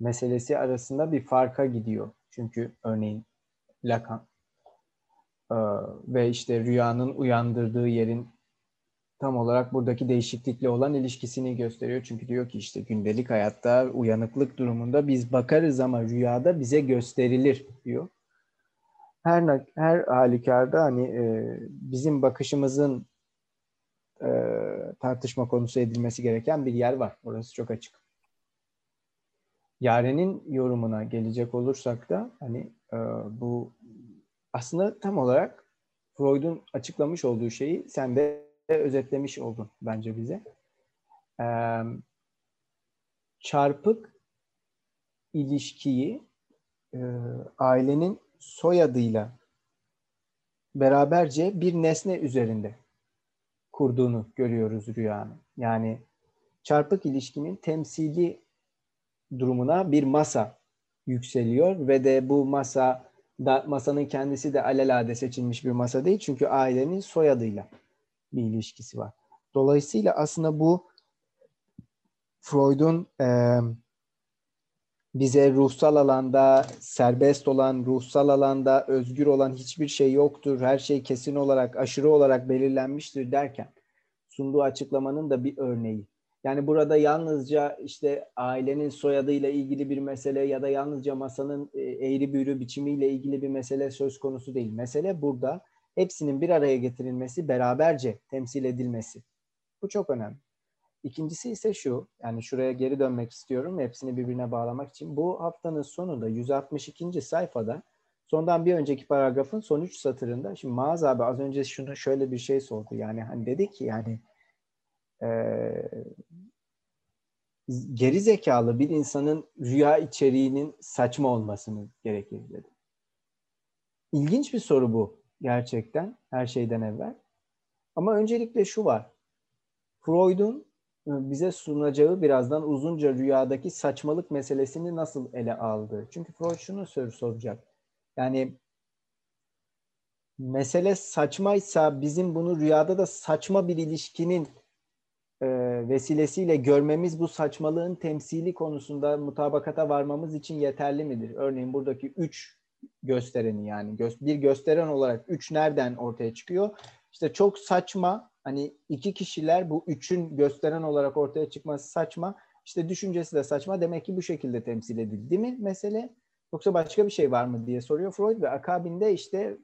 meselesi arasında bir farka gidiyor. Çünkü örneğin Lacan ve işte rüyanın uyandırdığı yerin tam olarak buradaki değişiklikle olan ilişkisini gösteriyor. Çünkü diyor ki işte gündelik hayatta uyanıklık durumunda biz bakarız ama rüyada bize gösterilir diyor. Her her halükarda hani e, bizim bakışımızın e, tartışma konusu edilmesi gereken bir yer var. Orası çok açık. Yaren'in yorumuna gelecek olursak da hani e, bu aslında tam olarak Freud'un açıklamış olduğu şeyi sen de özetlemiş oldun bence bize. E, çarpık ilişkiyi e, ailenin soyadıyla beraberce bir nesne üzerinde kurduğunu görüyoruz rüyanın. Yani çarpık ilişkinin temsili durumuna bir masa yükseliyor ve de bu masa da masanın kendisi de alelade seçilmiş bir masa değil çünkü ailenin soyadıyla bir ilişkisi var. Dolayısıyla aslında bu Freud'un e, bize ruhsal alanda serbest olan, ruhsal alanda özgür olan hiçbir şey yoktur. Her şey kesin olarak, aşırı olarak belirlenmiştir derken sunduğu açıklamanın da bir örneği. Yani burada yalnızca işte ailenin soyadıyla ilgili bir mesele ya da yalnızca masanın e, eğri büğrü biçimiyle ilgili bir mesele söz konusu değil. Mesele burada hepsinin bir araya getirilmesi, beraberce temsil edilmesi. Bu çok önemli. İkincisi ise şu, yani şuraya geri dönmek istiyorum hepsini birbirine bağlamak için. Bu haftanın sonunda 162. sayfada sondan bir önceki paragrafın son üç satırında, şimdi Maaz abi az önce şunu şöyle bir şey sordu. Yani hani dedi ki yani e, geri zekalı bir insanın rüya içeriğinin saçma olmasını gerekir dedi. İlginç bir soru bu gerçekten her şeyden evvel. Ama öncelikle şu var. Freud'un bize sunacağı birazdan uzunca rüyadaki saçmalık meselesini nasıl ele aldı? Çünkü Freud şunu sor soracak. Yani mesele saçmaysa bizim bunu rüyada da saçma bir ilişkinin e, vesilesiyle görmemiz bu saçmalığın temsili konusunda mutabakata varmamız için yeterli midir? Örneğin buradaki üç göstereni yani bir gösteren olarak üç nereden ortaya çıkıyor? İşte çok saçma hani iki kişiler bu üçün gösteren olarak ortaya çıkması saçma. İşte düşüncesi de saçma. Demek ki bu şekilde temsil edildi mi mesele? Yoksa başka bir şey var mı diye soruyor Freud ve akabinde işte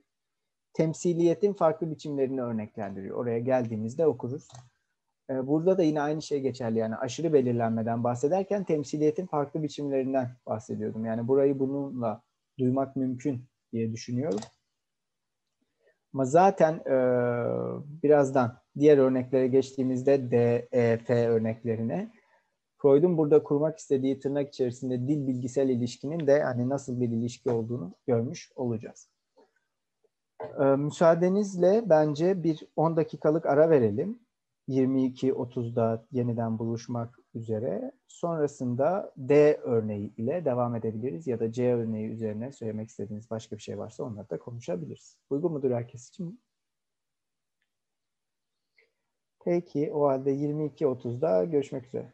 temsiliyetin farklı biçimlerini örneklendiriyor. Oraya geldiğimizde okuruz. Ee, burada da yine aynı şey geçerli. Yani aşırı belirlenmeden bahsederken temsiliyetin farklı biçimlerinden bahsediyordum. Yani burayı bununla duymak mümkün diye düşünüyorum. Ama zaten e, birazdan diğer örneklere geçtiğimizde D, E, F örneklerine Freud'un burada kurmak istediği tırnak içerisinde dil bilgisel ilişkinin de hani nasıl bir ilişki olduğunu görmüş olacağız. Ee, müsaadenizle bence bir 10 dakikalık ara verelim. 22.30'da yeniden buluşmak üzere. Sonrasında D örneği ile devam edebiliriz ya da C örneği üzerine söylemek istediğiniz başka bir şey varsa onları da konuşabiliriz. Uygun mudur herkes için? Peki o halde 22.30'da görüşmek üzere.